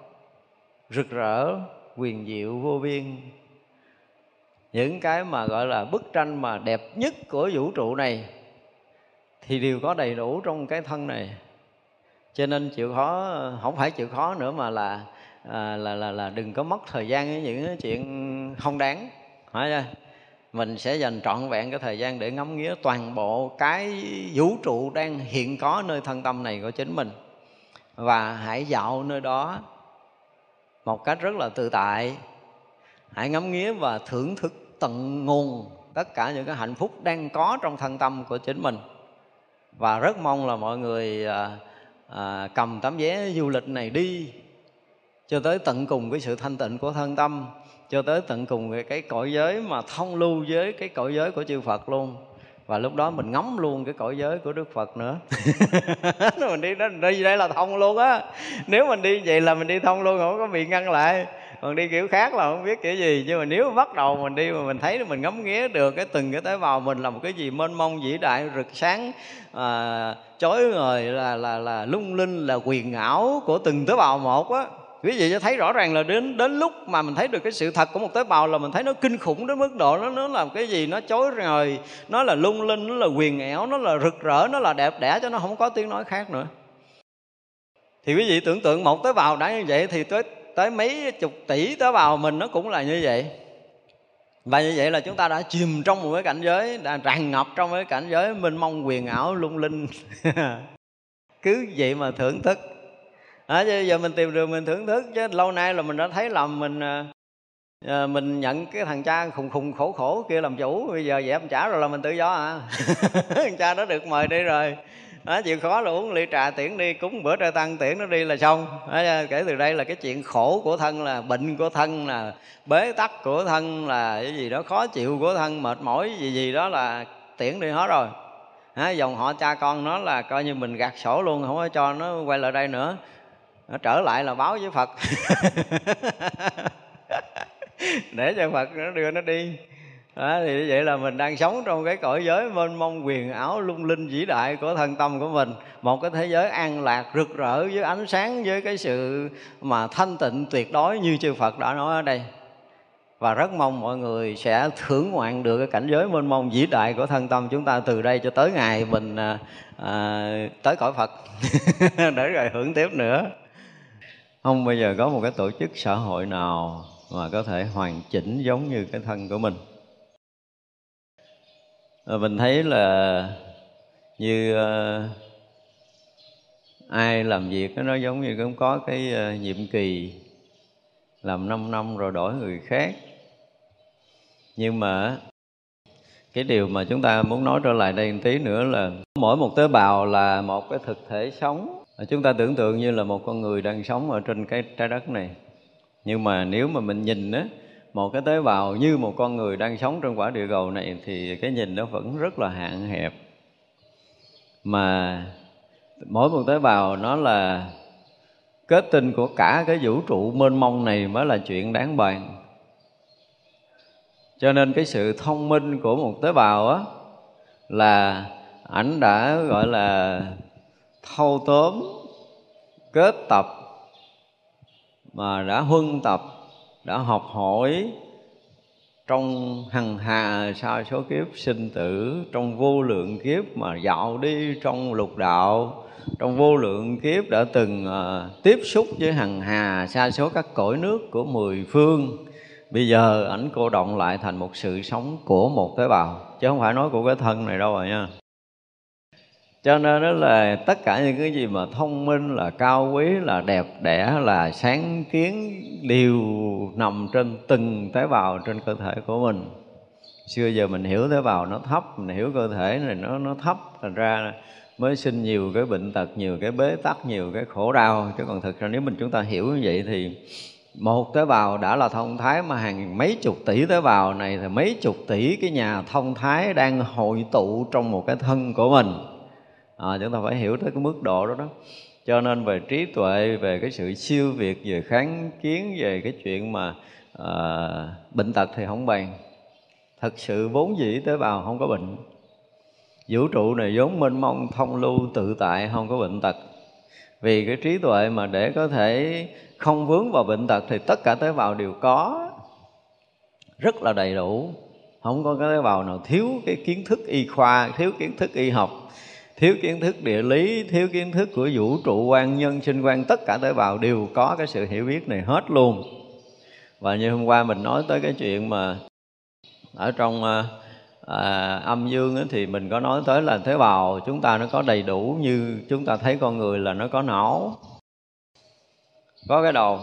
Rực rỡ, quyền diệu, vô biên. Những cái mà gọi là bức tranh mà đẹp nhất của vũ trụ này thì đều có đầy đủ trong cái thân này. Cho nên chịu khó, không phải chịu khó nữa mà là à, là là là đừng có mất thời gian với những chuyện không đáng. Phải chưa mình sẽ dành trọn vẹn cái thời gian để ngắm nghía toàn bộ cái vũ trụ đang hiện có nơi thân tâm này của chính mình. Và hãy dạo nơi đó một cách rất là tự tại. Hãy ngắm nghía và thưởng thức tận nguồn tất cả những cái hạnh phúc đang có trong thân tâm của chính mình. Và rất mong là mọi người à, à, cầm tấm vé du lịch này đi cho tới tận cùng cái sự thanh tịnh của thân tâm cho tới tận cùng cái, cái cõi giới mà thông lưu với cái cõi giới của chư Phật luôn. Và lúc đó mình ngắm luôn cái cõi giới của Đức Phật nữa. Mình đi đó đi đây là thông luôn á. Nếu mình đi vậy là mình đi thông luôn không có bị ngăn lại. Còn đi kiểu khác là không biết kiểu gì. Nhưng mà nếu bắt đầu mình đi mà mình thấy mình ngắm nghía được cái từng cái tế bào mình là một cái gì mênh mông vĩ đại rực sáng à, chói ngời là là là lung linh là quyền ảo của từng tế bào một á quý vị sẽ thấy rõ ràng là đến đến lúc mà mình thấy được cái sự thật của một tế bào là mình thấy nó kinh khủng đến mức độ nó nó làm cái gì nó chối ngời nó là lung linh, nó là quyền ẻo nó là rực rỡ, nó là đẹp đẽ cho nó không có tiếng nói khác nữa. Thì quý vị tưởng tượng một tế bào đã như vậy thì tới tới mấy chục tỷ tế bào mình nó cũng là như vậy. Và như vậy là chúng ta đã chìm trong một cái cảnh giới, đã tràn ngập trong cái cảnh giới mênh mông quyền ảo, lung linh. Cứ vậy mà thưởng thức à, chứ giờ mình tìm đường mình thưởng thức chứ lâu nay là mình đã thấy làm mình à, à, mình nhận cái thằng cha khùng khùng khổ khổ kia làm chủ bây giờ dẹp trả rồi là mình tự do à. Thằng cha đó được mời đi rồi. Đó, chịu khó là uống ly trà tiễn đi cúng bữa trai tăng tiễn nó đi là xong. Đó, kể từ đây là cái chuyện khổ của thân là bệnh của thân là bế tắc của thân là cái gì đó khó chịu của thân mệt mỏi gì gì đó là tiễn đi hết rồi. À, dòng họ cha con nó là coi như mình gạt sổ luôn không có cho nó quay lại đây nữa nó trở lại là báo với phật. Để cho phật nó đưa nó đi. Đó, thì vậy là mình đang sống trong cái cõi giới mênh mông quyền ảo lung linh vĩ đại của thân tâm của mình. Một cái thế giới an lạc rực rỡ với ánh sáng với cái sự mà thanh tịnh tuyệt đối như chư Phật đã nói ở đây. Và rất mong mọi người sẽ thưởng ngoạn được cái cảnh giới mênh mông vĩ đại của thân tâm chúng ta từ đây cho tới ngày mình à, à tới cõi Phật. Để rồi hưởng tiếp nữa không bao giờ có một cái tổ chức xã hội nào mà có thể hoàn chỉnh giống như cái thân của mình? Và mình thấy là như uh, ai làm việc nó giống như cũng có cái uh, nhiệm kỳ làm 5 năm rồi đổi người khác. Nhưng mà cái điều mà chúng ta muốn nói trở lại đây một tí nữa là mỗi một tế bào là một cái thực thể sống chúng ta tưởng tượng như là một con người đang sống ở trên cái trái đất này. Nhưng mà nếu mà mình nhìn á, một cái tế bào như một con người đang sống trên quả địa cầu này thì cái nhìn nó vẫn rất là hạn hẹp. Mà mỗi một tế bào nó là kết tinh của cả cái vũ trụ mênh mông này mới là chuyện đáng bàn. Cho nên cái sự thông minh của một tế bào á, là ảnh đã gọi là thâu tóm kết tập mà đã huân tập đã học hỏi trong hằng hà sa số kiếp sinh tử trong vô lượng kiếp mà dạo đi trong lục đạo trong vô lượng kiếp đã từng uh, tiếp xúc với hằng hà sa số các cõi nước của mười phương. Bây giờ ảnh cô động lại thành một sự sống của một tế bào chứ không phải nói của cái thân này đâu rồi nha cho nên đó là tất cả những cái gì mà thông minh, là cao quý, là đẹp đẽ, là sáng kiến, đều nằm trên từng tế bào trên cơ thể của mình. Xưa giờ mình hiểu tế bào nó thấp, mình hiểu cơ thể này nó nó thấp, thành ra mới sinh nhiều cái bệnh tật, nhiều cái bế tắc, nhiều cái khổ đau. Chứ còn thực ra nếu mình chúng ta hiểu như vậy thì một tế bào đã là thông thái mà hàng mấy chục tỷ tế bào này, thì mấy chục tỷ cái nhà thông thái đang hội tụ trong một cái thân của mình à, chúng ta phải hiểu tới cái mức độ đó đó. Cho nên về trí tuệ về cái sự siêu việt về kháng kiến về cái chuyện mà à, bệnh tật thì không bàn. Thật sự vốn dĩ tế bào không có bệnh. Vũ trụ này vốn mênh mông thông lưu tự tại không có bệnh tật. Vì cái trí tuệ mà để có thể không vướng vào bệnh tật thì tất cả tế bào đều có. Rất là đầy đủ. Không có cái tế bào nào thiếu cái kiến thức y khoa thiếu kiến thức y học thiếu kiến thức địa lý thiếu kiến thức của vũ trụ quan nhân sinh quan tất cả tế bào đều có cái sự hiểu biết này hết luôn. Và như hôm qua mình nói tới cái chuyện mà ở trong à, à, âm dương ấy, thì mình có nói tới là tế bào chúng ta nó có đầy đủ như chúng ta thấy con người là nó có não. Có cái đầu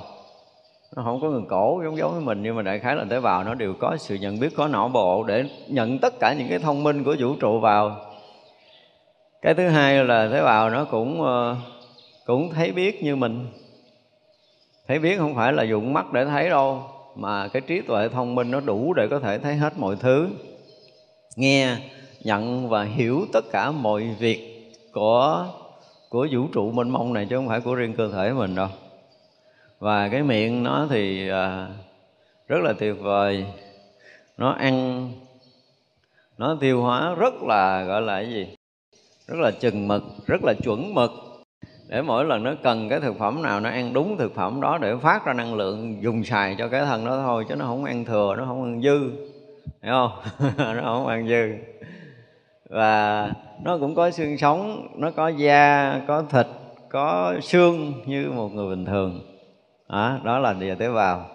nó không có ngừng cổ giống giống với mình nhưng mà đại khái là tế bào nó đều có sự nhận biết có não bộ để nhận tất cả những cái thông minh của vũ trụ vào cái thứ hai là tế bào nó cũng ờ, cũng thấy biết như mình. Thấy biết không phải là dụng mắt để thấy đâu mà cái trí tuệ thông minh nó đủ để có thể thấy hết mọi thứ. Nghe nhận và hiểu tất cả mọi việc của của vũ trụ mênh mông này chứ không phải của riêng cơ thể mình đâu. Và cái miệng nó thì à, rất là tuyệt vời. Nó ăn nó tiêu hóa rất là gọi là cái gì? Rất là chừng mực rất là chuẩn mực. Để mỗi lần nó cần cái thực phẩm nào nó ăn đúng thực phẩm đó để phát ra năng lượng dùng xài cho cái thân đó thôi chứ nó không ăn thừa nó không ăn dư. Hiểu không? Nó không ăn dư. Và nó cũng có xương sống nó có da có thịt có xương như một người bình thường. Đó, đó là địa tế bào.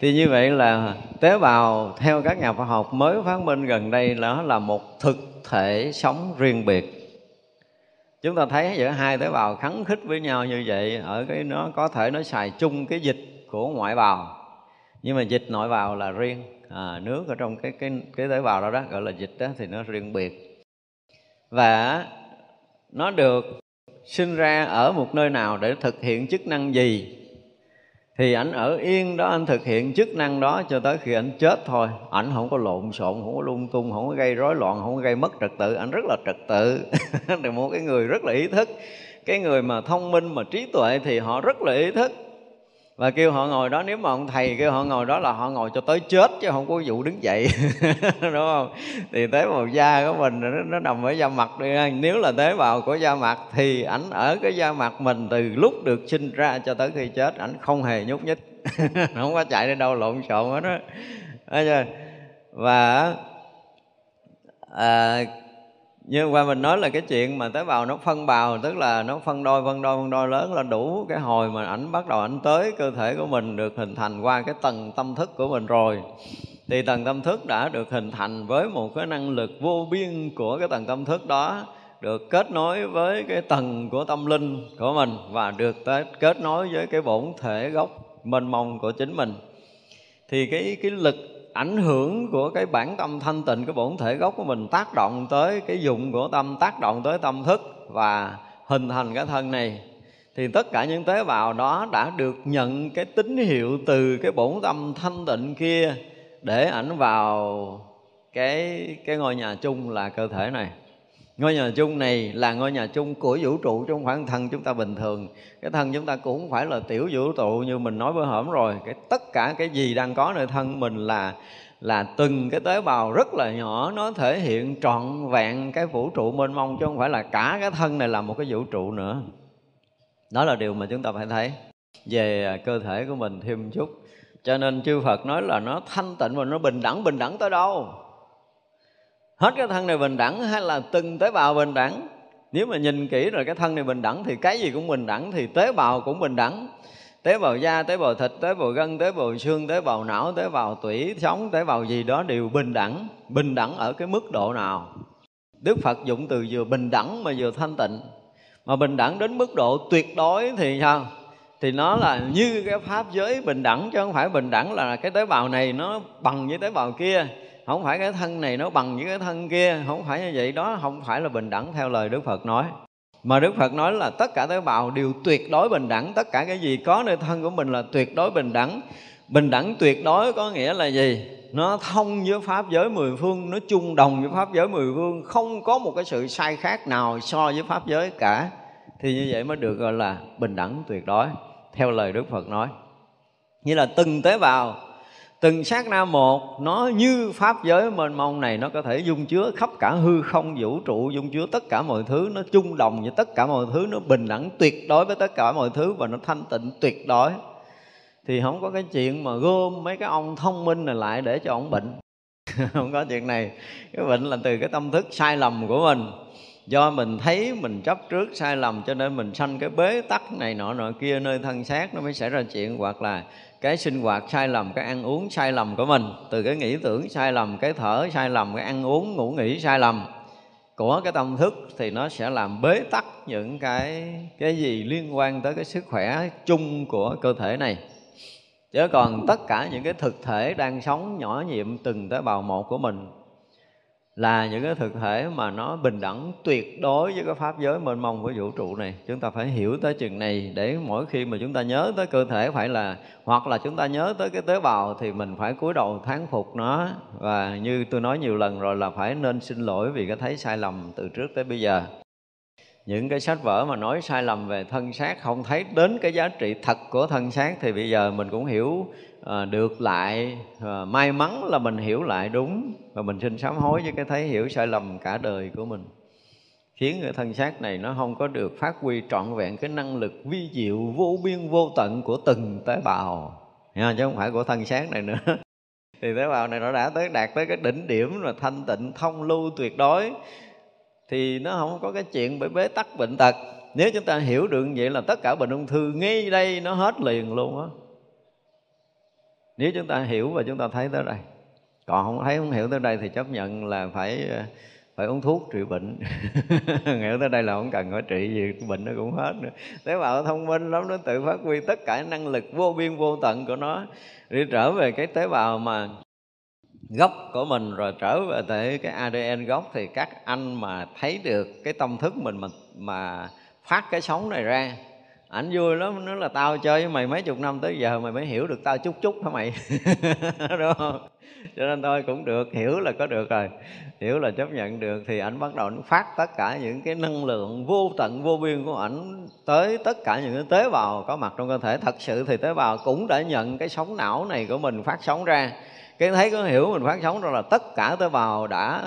Thì như vậy là tế bào theo các nhà khoa học mới phát minh gần đây nó là một thực thể sống riêng biệt chúng ta thấy giữa hai tế bào khắng khích với nhau như vậy ở cái nó có thể nó xài chung cái dịch của ngoại bào. Nhưng mà dịch nội bào là riêng. À, nước ở trong cái cái cái tế bào đó đó gọi là dịch đó thì nó riêng biệt. Và nó được sinh ra ở một nơi nào để thực hiện chức năng gì? Thì ảnh ở yên đó anh thực hiện chức năng đó cho tới khi anh chết thôi. Ảnh không có lộn xộn, không có lung tung, không có gây rối loạn, không có gây mất trật tự. Ảnh rất là trật tự. Là một cái người rất là ý thức. Cái người mà thông minh, mà trí tuệ thì họ rất là ý thức và kêu họ ngồi đó nếu mà ông thầy kêu họ ngồi đó là họ ngồi cho tới chết chứ không có vụ đứng dậy. Đúng không? Thì tế bào da của mình nó, nó nằm ở da mặt đi nếu là tế bào của da mặt thì ảnh ở cái da mặt mình từ lúc được sinh ra cho tới khi chết ảnh không hề nhúc nhích. Không có chạy đi đâu lộn xộn hết đó và à, nhưng qua mình nói là cái chuyện mà tế bào nó phân bào, tức là nó phân đôi phân đôi phân đôi lớn là đủ cái hồi mà ảnh bắt đầu ảnh tới cơ thể của mình được hình thành qua cái tầng tâm thức của mình rồi. Thì tầng tâm thức đã được hình thành với một cái năng lực vô biên của cái tầng tâm thức đó, được kết nối với cái tầng của tâm linh của mình và được kết nối với cái bổn thể gốc mênh mông của chính mình. Thì cái cái lực ảnh hưởng của cái bản tâm thanh tịnh, cái bổn thể gốc của mình tác động tới cái dụng của tâm, tác động tới tâm thức và hình thành cái thân này, thì tất cả những tế bào đó đã được nhận cái tín hiệu từ cái bổn tâm thanh tịnh kia để ảnh vào cái cái ngôi nhà chung là cơ thể này ngôi nhà chung này là ngôi nhà chung của vũ trụ chứ không phải thân chúng ta bình thường. Cái thân chúng ta cũng không phải là tiểu vũ trụ như mình nói bữa hổm rồi. Cái tất cả cái gì đang có nơi thân mình là là từng cái tế bào rất là nhỏ, nó thể hiện trọn vẹn cái vũ trụ mênh mông chứ không phải là cả cái thân này là một cái vũ trụ nữa. Đó là điều mà chúng ta phải thấy về à, cơ thể của mình thêm một chút. Cho nên chư Phật nói là nó thanh tịnh và nó bình đẳng bình đẳng tới đâu? Hết cái thân này bình đẳng hay là từng tế bào bình đẳng nếu mà nhìn kỹ rồi cái thân này bình đẳng thì cái gì cũng bình đẳng thì tế bào cũng bình đẳng tế bào da tế bào thịt tế bào gân tế bào xương tế bào não tế bào tủy sống tế bào gì đó đều bình đẳng bình đẳng ở cái mức độ nào đức phật dụng từ vừa bình đẳng mà vừa thanh tịnh mà bình đẳng đến mức độ tuyệt đối thì sao thì nó là như cái pháp giới bình đẳng chứ không phải bình đẳng là cái tế bào này nó bằng với tế bào kia không phải cái thân này nó bằng với cái thân kia, không phải như vậy. Đó không phải là bình đẳng theo lời đức phật nói. Mà đức phật nói là tất cả tế bào đều tuyệt đối bình đẳng. Tất cả cái gì có nơi thân của mình là tuyệt đối bình đẳng. Bình đẳng tuyệt đối có nghĩa là gì? Nó thông với pháp giới mười phương, nó chung đồng với pháp giới mười phương. Không có một cái sự sai khác nào so với pháp giới cả. Thì như vậy mới được gọi là bình đẳng tuyệt đối, theo lời đức phật nói. Như là từng tế bào từng sát na một, nó như pháp giới mênh mông này, nó có thể dung chứa khắp cả hư không, vũ trụ, dung chứa tất cả mọi thứ, nó chung đồng với tất cả mọi thứ, nó bình đẳng tuyệt đối với tất cả mọi thứ và nó thanh tịnh tuyệt đối. Thì không có cái chuyện mà gom mấy cái ông thông minh này lại để cho ông bệnh. Không có chuyện này. Cái bệnh là từ cái tâm thức sai lầm của mình do mình thấy mình chấp trước sai lầm cho nên mình sanh cái bế tắc này nọ nọ kia, nơi thân xác nó mới xảy ra chuyện, hoặc là cái sinh hoạt sai lầm, cái ăn uống sai lầm của mình. Từ cái nghĩ tưởng sai lầm, cái thở sai lầm, cái ăn uống, ngủ nghỉ sai lầm của cái tâm thức thì nó sẽ làm bế tắc những cái cái gì liên quan tới cái sức khỏe chung của cơ thể này. Chứ còn tất cả những cái thực thể đang sống nhỏ nhiệm từng tế bào một của mình là những cái thực thể mà nó bình đẳng tuyệt đối với cái pháp giới mênh mông của vũ trụ này. Chúng ta phải hiểu tới chừng này để mỗi khi mà chúng ta nhớ tới cơ thể phải là, hoặc là chúng ta nhớ tới cái tế bào thì mình phải cúi đầu thán phục nó. Và như tôi nói nhiều lần rồi là phải nên xin lỗi vì cái thấy sai lầm từ trước tới bây giờ. Những cái sách vở mà nói sai lầm về thân xác, không thấy đến cái giá trị thật của thân xác thì bây giờ mình cũng hiểu à, được lại à, may mắn là mình hiểu lại đúng và mình xin sám hối với cái thấy hiểu sai lầm cả đời của mình. Khiến cái thân xác này nó không có được phát huy trọn vẹn cái năng lực vi diệu vô biên vô tận của từng tế bào. Nha, chứ không phải của thân xác này nữa. Thì tế bào này nó đã tới đạt tới cái đỉnh điểm là thanh tịnh thông lưu tuyệt đối. Thì nó không có cái chuyện bởi bế tắc bệnh tật. Nếu chúng ta hiểu được vậy là tất cả bệnh ung thư ngay đây nó hết liền luôn á nếu chúng ta hiểu và chúng ta thấy tới đây. Còn không thấy, không hiểu tới đây thì chấp nhận là phải phải uống thuốc trị bệnh. Hiểu tới đây là không cần phải trị gì, bệnh nó cũng hết nữa. Tế bào thông minh lắm, nó tự phát huy tất cả năng lực vô biên vô tận của nó đi trở về cái tế bào mà gốc của mình, rồi trở về tới cái ADN gốc. Thì các anh mà thấy được cái tâm thức mình mà mà phát cái sóng này ra ảnh vui lắm, nó là tao chơi với mày mấy chục năm tới giờ, mày mới hiểu được tao chút chút hả mày? Đúng không? Cho nên thôi, cũng được, hiểu là có được rồi. Hiểu là chấp nhận được, thì ảnh bắt đầu phát tất cả những cái năng lượng vô tận, vô biên của ảnh tới tất cả những cái tế bào có mặt trong cơ thể. Thật sự thì tế bào cũng đã nhận cái sóng não này của mình phát sóng ra. Cái thấy có hiểu mình phát sóng ra là tất cả tế bào đã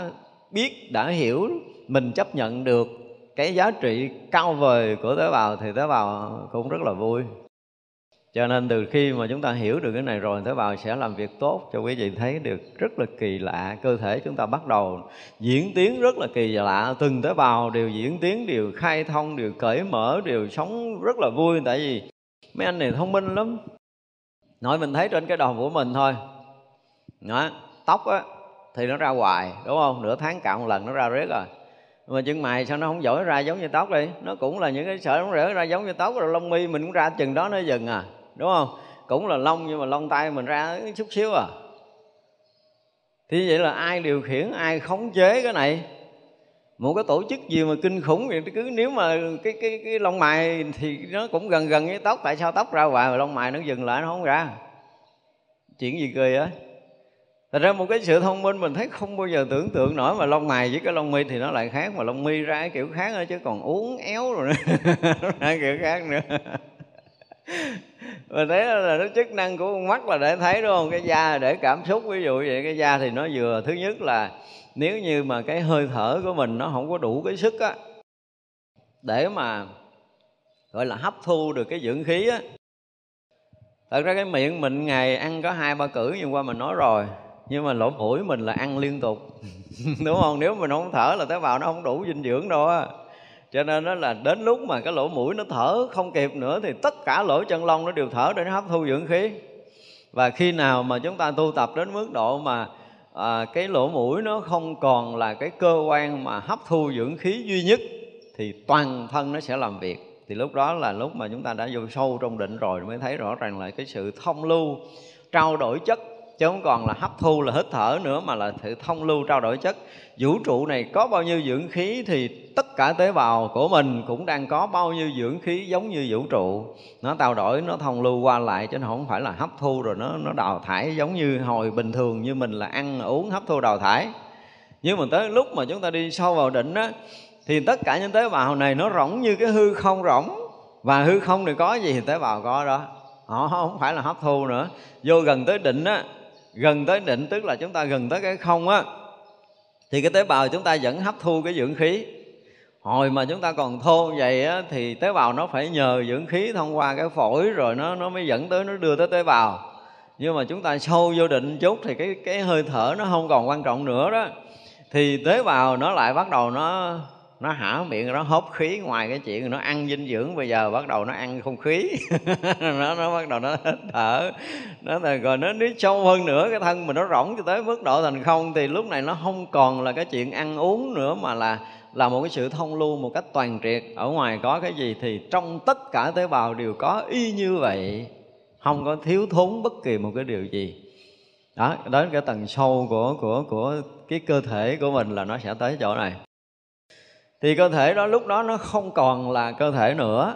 biết, đã hiểu, mình chấp nhận được cái giá trị cao vời của tế bào thì tế bào cũng rất là vui. Cho nên từ khi mà chúng ta hiểu được cái này rồi tế bào sẽ làm việc tốt cho quý vị thấy được rất là kỳ lạ cơ thể chúng ta bắt đầu diễn tiến rất là kỳ lạ. Từng tế bào đều diễn tiến đều khai thông đều cởi mở đều sống rất là vui. Tại vì mấy anh này thông minh lắm. Nói mình thấy trên cái đầu của mình thôi. Đó, tóc á thì nó ra hoài đúng không? Nửa tháng cạo một lần nó ra rết rồi mà chân mày sao nó không giỏi ra giống như tóc đi? Nó cũng là những cái sợi nó rễ ra giống như tóc, rồi lông mi mình cũng ra chừng đó nó dừng à đúng không? Cũng là lông nhưng mà lông tay mình ra chút xíu à. Thì vậy là ai điều khiển, ai khống chế cái này? Một cái tổ chức gì mà kinh khủng vậy cứ nếu mà cái cái cái lông mày thì nó cũng gần gần với tóc, tại sao tóc ra hoài mà lông mày nó dừng lại nó không ra? Chuyện gì cười á Thật ra một cái sự thông minh mình thấy không bao giờ tưởng tượng nổi, mà lông mày với cái lông mi thì nó lại khác, mà lông mi ra cái kiểu khác nữa chứ còn uống éo rồi nữa ra kiểu khác nữa. Mình thấy là nó chức năng của con mắt là để thấy, đúng không? Cái da để cảm xúc, ví dụ vậy, cái da thì nó vừa, thứ nhất là nếu như mà cái hơi thở của mình nó không có đủ cái sức á, để mà, gọi là hấp thu được cái dưỡng khí á. Thật ra cái miệng mình ngày ăn có hai ba cử nhưng qua mình nói rồi nhưng mà lỗ mũi mình là ăn liên tục. Đúng không? Nếu mình không thở là tế bào nó không đủ dinh dưỡng đâu á. Cho nên đó là đến lúc mà cái lỗ mũi nó thở không kịp nữa thì tất cả lỗ chân lông nó đều thở để nó hấp thu dưỡng khí. Và khi nào mà chúng ta tu tập đến mức độ mà à, cái lỗ mũi nó không còn là cái cơ quan mà hấp thu dưỡng khí duy nhất thì toàn thân nó sẽ làm việc. Thì lúc đó là lúc mà chúng ta đã vô sâu trong định rồi mới thấy rõ ràng là cái sự thông lưu trao đổi chất chứ không còn là hấp thu, là hít thở nữa, mà là sự thông lưu trao đổi chất. Vũ trụ này có bao nhiêu dưỡng khí thì tất cả tế bào của mình cũng đang có bao nhiêu dưỡng khí giống như vũ trụ. Nó trao đổi, nó thông lưu qua lại chứ không phải là hấp thu rồi nó nó đào thải giống như hồi bình thường như mình là ăn, uống, hấp thu, đào thải. Nhưng mà tới lúc mà chúng ta đi sâu vào đỉnh á, thì tất cả những tế bào này nó rỗng như cái hư không rỗng. Và hư không thì có gì thì tế bào có đó. Họ không phải là hấp thu nữa. Vô gần tới đỉnh á gần tới định tức là chúng ta gần tới cái không á thì cái tế bào chúng ta vẫn hấp thu cái dưỡng khí. Hồi mà chúng ta còn thô vậy á, thì tế bào nó phải nhờ dưỡng khí thông qua cái phổi rồi nó nó mới dẫn tới nó đưa tới tế bào. Nhưng mà chúng ta sâu vô định chút thì cái cái hơi thở nó không còn quan trọng nữa đó. Thì tế bào nó lại bắt đầu nó nó hả miệng nó hốt khí ngoài cái chuyện nó ăn dinh dưỡng bây giờ, bắt đầu nó ăn không khí. Nó nó bắt đầu nó thở. Nó là rồi nó nếu sâu hơn nữa, cái thân mình nó rỗng cho tới mức độ thành không thì lúc này nó không còn là cái chuyện ăn uống nữa mà là là một cái sự thông lưu một cách toàn triệt. Ở ngoài có cái gì thì trong tất cả tế bào đều có y như vậy. Không có thiếu thốn bất kỳ một cái điều gì. Đó, đến cái tầng sâu của của của cái cơ thể của mình là nó sẽ tới chỗ này thì cơ thể đó lúc đó nó không còn là cơ thể nữa.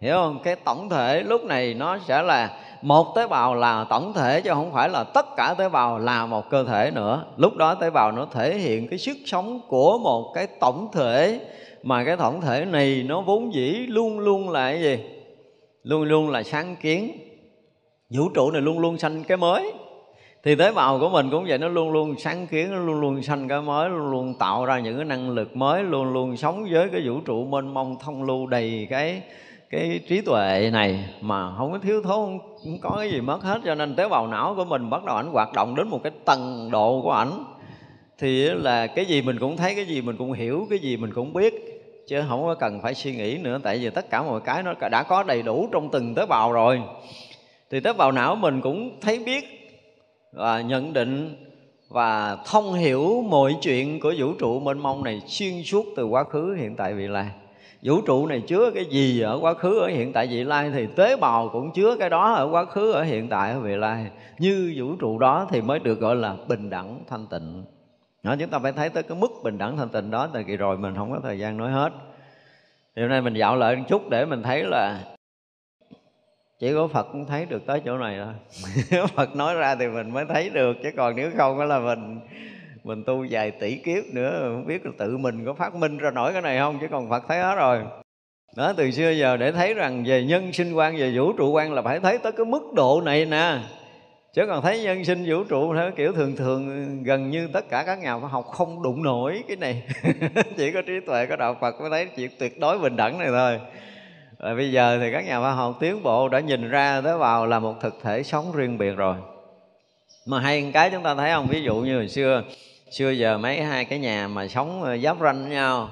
Hiểu không? Cái tổng thể lúc này nó sẽ là một tế bào là tổng thể chứ không phải là tất cả tế bào là một cơ thể nữa. Lúc đó tế bào nó thể hiện cái sức sống của một cái tổng thể, mà cái tổng thể này nó vốn dĩ luôn luôn là cái gì? Luôn luôn là sáng kiến. Vũ trụ này luôn luôn sanh cái mới thì tế bào của mình cũng vậy nó luôn luôn sáng kiến nó luôn luôn sanh cái mới luôn luôn tạo ra những cái năng lực mới luôn luôn sống với cái vũ trụ mênh mông thông lưu đầy cái cái trí tuệ này mà không có thiếu thốn không, không có cái gì mất hết. Cho nên tế bào não của mình bắt đầu ảnh hoạt động đến một cái tầng độ của ảnh. Thì là cái gì mình cũng thấy cái gì mình cũng hiểu cái gì mình cũng biết chứ không có cần phải suy nghĩ nữa. Tại vì tất cả mọi cái nó đã có đầy đủ trong từng tế bào rồi. Thì tế bào não mình cũng thấy biết và nhận định và thông hiểu mọi chuyện của vũ trụ mênh mông này xuyên suốt từ quá khứ hiện tại vị lai. Vũ trụ này chứa cái gì ở quá khứ ở hiện tại vị lai thì tế bào cũng chứa cái đó ở quá khứ ở hiện tại ở vị lai. Như vũ trụ đó thì mới được gọi là bình đẳng thanh tịnh. Đó, chúng ta phải thấy tới cái mức bình đẳng thanh tịnh đó tại kỳ rồi mình không có thời gian nói hết. Thì hôm nay mình dạo lại một chút để mình thấy là chỉ có phật cũng thấy được tới chỗ này thôi. Phật nói ra thì mình mới thấy được, chứ còn nếu không đó là mình mình tu vài tỷ kiếp nữa, không biết là tự mình có phát minh ra nổi cái này không, chứ còn phật thấy hết rồi. Đó, từ xưa giờ để thấy rằng về nhân sinh quan, về vũ trụ quan là phải thấy tới cái mức độ này nè. Chứ còn thấy nhân sinh vũ trụ theo kiểu thường thường, gần như tất cả các nhà khoa học không đụng nổi cái này. Chỉ có trí tuệ, có đạo phật mới thấy chuyện tuyệt đối bình đẳng này thôi và bây giờ thì các nhà khoa học tiến bộ đã nhìn ra tế bào là một thực thể sống riêng biệt rồi. Mà hay cái chúng ta thấy không? Ví dụ như hồi xưa xưa giờ mấy hai cái nhà mà sống ờ, giáp ranh với nhau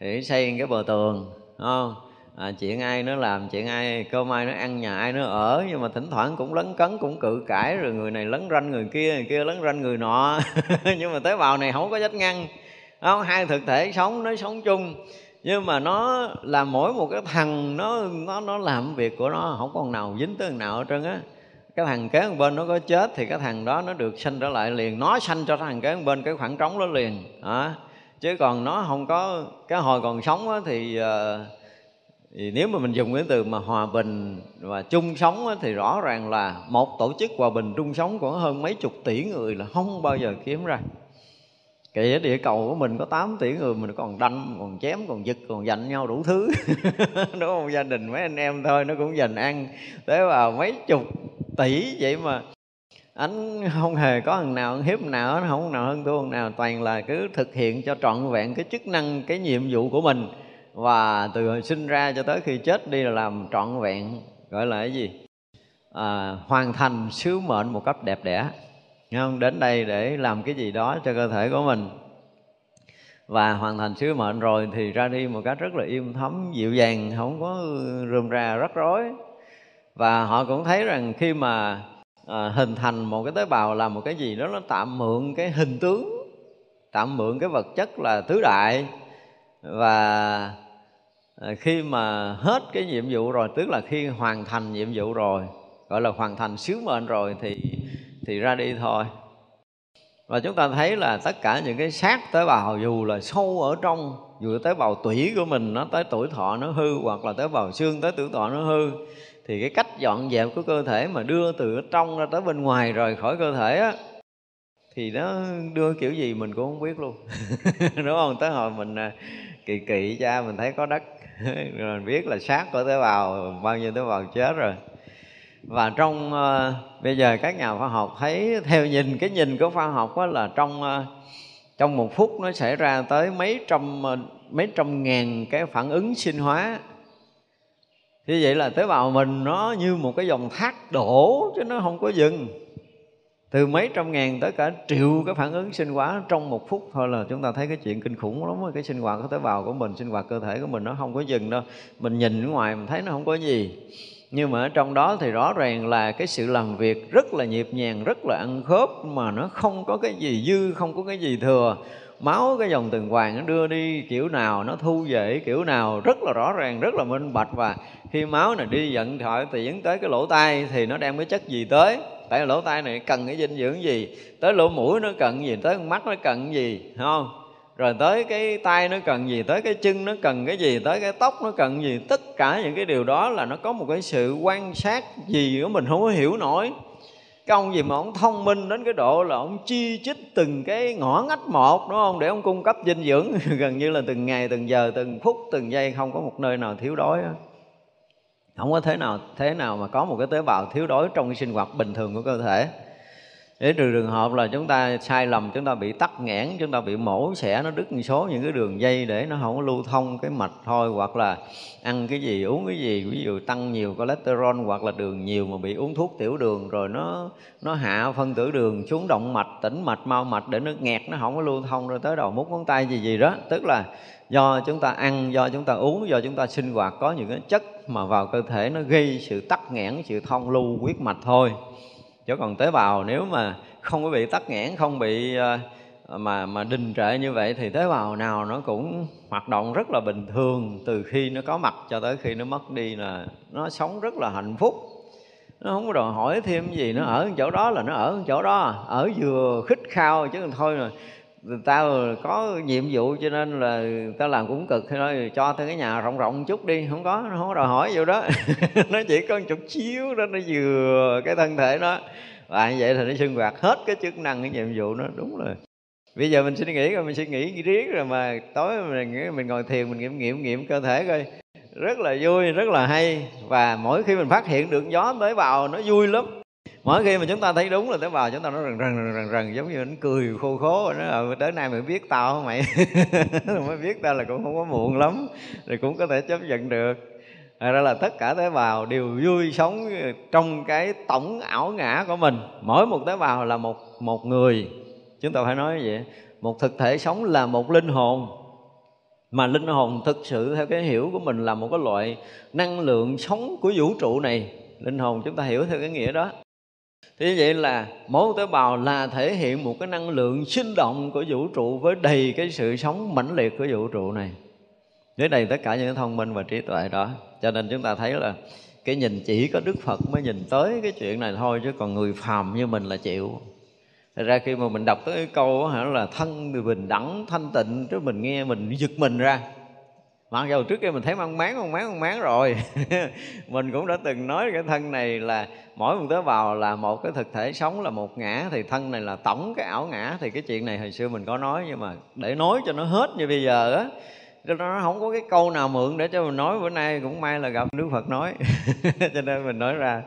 thì xây cái bờ tường không? À, chuyện ai nó làm chuyện ai cơm ai nó ăn nhà ai nó ở nhưng mà thỉnh thoảng cũng lấn cấn cũng cự cãi rồi người này lấn ranh người kia người kia lấn ranh người nọ. Nhưng mà tế bào này không có vách ngăn không? Hai thực thể sống nó sống chung nhưng mà nó là mỗi một cái thằng nó nó nó làm việc của nó không còn nào dính tới thằng nào hết trơn á. Cái thằng kế bên nó có chết thì cái thằng đó nó được sanh trở lại liền. Nó sanh cho thằng kế bên cái khoảng trống đó liền à, chứ còn nó không có cái hồi còn sống á, thì uh, thì nếu mà mình dùng cái từ mà hòa bình và chung sống á, thì rõ ràng là một tổ chức hòa bình chung sống của hơn mấy chục tỷ người là không bao giờ kiếm ra kể địa cầu của mình có 8 tỷ người mình còn đâm còn chém còn giật còn giành nhau đủ thứ. Đúng không? Gia đình mấy anh em thôi nó cũng dành ăn tới vào mấy chục tỷ vậy mà. Anh không hề có thằng nào hiếp nào nó không nào hơn thua thằng nào. Toàn là cứ thực hiện cho trọn vẹn cái chức năng cái nhiệm vụ của mình. Và từ hồi sinh ra cho tới khi chết đi là làm trọn vẹn gọi là cái gì? À, hoàn thành sứ mệnh một cách đẹp đẽ không? Đến đây để làm cái gì đó cho cơ thể của mình. Và hoàn thành sứ mệnh rồi thì ra đi một cách rất là im thấm dịu dàng không có rườm rà rắc rối. Và họ cũng thấy rằng khi mà à, hình thành một cái tế bào làm một cái gì đó nó tạm mượn cái hình tướng tạm mượn cái vật chất là tứ đại. Và à, khi mà hết cái nhiệm vụ rồi tức là khi hoàn thành nhiệm vụ rồi gọi là hoàn thành sứ mệnh rồi thì thì ra đi thôi. Và chúng ta thấy là tất cả những cái xác tế bào, dù là sâu ở trong, dù tế bào tủy của mình, nó tới tuổi thọ nó hư, hoặc là tế bào xương tới tuổi thọ nó hư, thì cái cách dọn dẹp của cơ thể mà đưa từ trong ra tới bên ngoài rời khỏi cơ thể á, thì nó đưa kiểu gì mình cũng không biết luôn. Đúng không? Tới hồi mình à, kỳ kỳ cha mình thấy có đất. Rồi mình biết là xác của tế bào, bao nhiêu tế bào chết rồi và trong uh, bây giờ các nhà khoa học thấy theo nhìn cái nhìn của khoa học đó là trong uh, trong một phút nó xảy ra tới mấy trăm uh, mấy trăm ngàn cái phản ứng sinh hóa. Như vậy là tế bào mình nó như một cái dòng thác đổ chứ nó không có dừng. Từ mấy trăm ngàn tới cả triệu cái phản ứng sinh hóa trong một phút thôi là chúng ta thấy cái chuyện kinh khủng lắm cái sinh hoạt của tế bào của mình sinh hoạt cơ thể của mình nó không có dừng đâu. Mình nhìn ở ngoài mình thấy nó không có gì nhưng mà ở trong đó thì rõ ràng là cái sự làm việc rất là nhịp nhàng, rất là ăn khớp mà nó không có cái gì dư, không có cái gì thừa. Máu cái dòng tuần hoàn nó đưa đi kiểu nào, nó thu về kiểu nào, rất là rõ ràng, rất là minh bạch. Và khi máu này đi dẫn thoại thì dẫn tới cái lỗ tai thì nó đem cái chất gì tới? Tại lỗ tai này cần cái dinh dưỡng gì? Tới lỗ mũi nó cần gì? Tới mắt nó cần gì? Không? Rồi tới cái tay nó cần gì, tới cái chân nó cần cái gì, tới cái tóc nó cần gì, tất cả những cái điều đó là nó có một cái sự quan sát gì của mình không có hiểu nổi. Cái ông gì mà ông thông minh đến cái độ là ông chi chích từng cái ngõ ngách một, đúng không? Để ông cung cấp dinh dưỡng. Gần như là từng ngày, từng giờ, từng phút, từng giây, không có một nơi nào thiếu đói không có thế nào thế nào mà có một cái tế bào thiếu đói trong cái sinh hoạt bình thường của cơ thể để trừ trường hợp là chúng ta sai lầm, chúng ta bị tắc nghẽn, chúng ta bị mổ xẻ, nó đứt một số những cái đường dây để nó không có lưu thông cái mạch thôi, hoặc là ăn cái gì, uống cái gì, ví dụ tăng nhiều cholesterol, hoặc là đường nhiều mà bị uống thuốc tiểu đường, rồi nó nó hạ phân tử đường, xuống động mạch, tĩnh mạch, mau mạch để nó nghẹt, nó không có lưu thông rồi tới đầu mút ngón tay gì gì đó. Tức là do chúng ta ăn, do chúng ta uống, do chúng ta sinh hoạt có những cái chất mà vào cơ thể nó gây sự tắc nghẽn, sự thông lưu huyết mạch thôi chứ còn tế bào, nếu mà không có bị tắc nghẽn, không bị ờ, mà mà đình trệ như vậy thì tế bào nào nó cũng hoạt động rất là bình thường, từ khi nó có mặt cho tới khi nó mất đi là nó sống rất là hạnh phúc. Nó không có đòi hỏi thêm gì, nó ở chỗ đó là nó ở chỗ đó, ở vừa khích khao chứ thôi rồi tao có nhiệm vụ cho nên là tao làm cũng cực. Thôi cho tao cái nhà rộng rộng một chút đi, không có nó không có đòi hỏi vô đó. Nó chỉ có một chút xíu đó, nó vừa cái thân thể nó. Và như vậy thì nó sinh hoạt hết cái chức năng, cái nhiệm vụ nó. Đúng rồi. Bây giờ mình suy nghĩ rồi mình suy nghĩ riết rồi mà tối mình mình ngồi thiền, mình nghiệm nghiệm nghiệm cơ thể coi. Rất là vui, rất là hay. Và mỗi khi mình phát hiện được gió tới vào, nó vui lắm mỗi khi mà chúng ta thấy đúng là tế bào chúng ta nó rần rần rần rần, rần giống như nó cười khô khố nó ờ tới nay mày biết tao không mày? Mới biết tao là cũng không có muộn lắm rồi cũng có thể chấp nhận được. Ra là tất cả tế bào đều vui sống trong cái tổng ảo ngã của mình. Mỗi một tế bào là một một người. Chúng ta phải nói như vậy một thực thể sống là một linh hồn. Mà linh hồn thực sự theo cái hiểu của mình là một cái loại năng lượng sống của vũ trụ này. Linh hồn chúng ta hiểu theo cái nghĩa đó thế như vậy là mỗi tế bào là thể hiện một cái năng lượng sinh động của vũ trụ với đầy cái sự sống mãnh liệt của vũ trụ này. Với đầy tất cả những thông minh và trí tuệ đó. Cho nên chúng ta thấy là cái nhìn chỉ có đức phật mới nhìn tới cái chuyện này thôi, chứ còn người phàm như mình là chịu. Thật ra khi mà mình đọc tới cái câu hả, là thân thì bình đẳng, thanh tịnh, chứ mình nghe mình giật mình ra mặc dù trước kia mình thấy mang máng mang máng mang máng rồi. Mình cũng đã từng nói cái thân này là mỗi một tế bào là một cái thực thể sống là một ngã, thì thân này là tổng cái ảo ngã. Thì cái chuyện này hồi xưa mình có nói, nhưng mà để nói cho nó hết như bây giờ á cho nó không có cái câu nào mượn để cho mình nói. Bữa nay cũng may là gặp Đức Phật nói. Cho nên mình nói ra.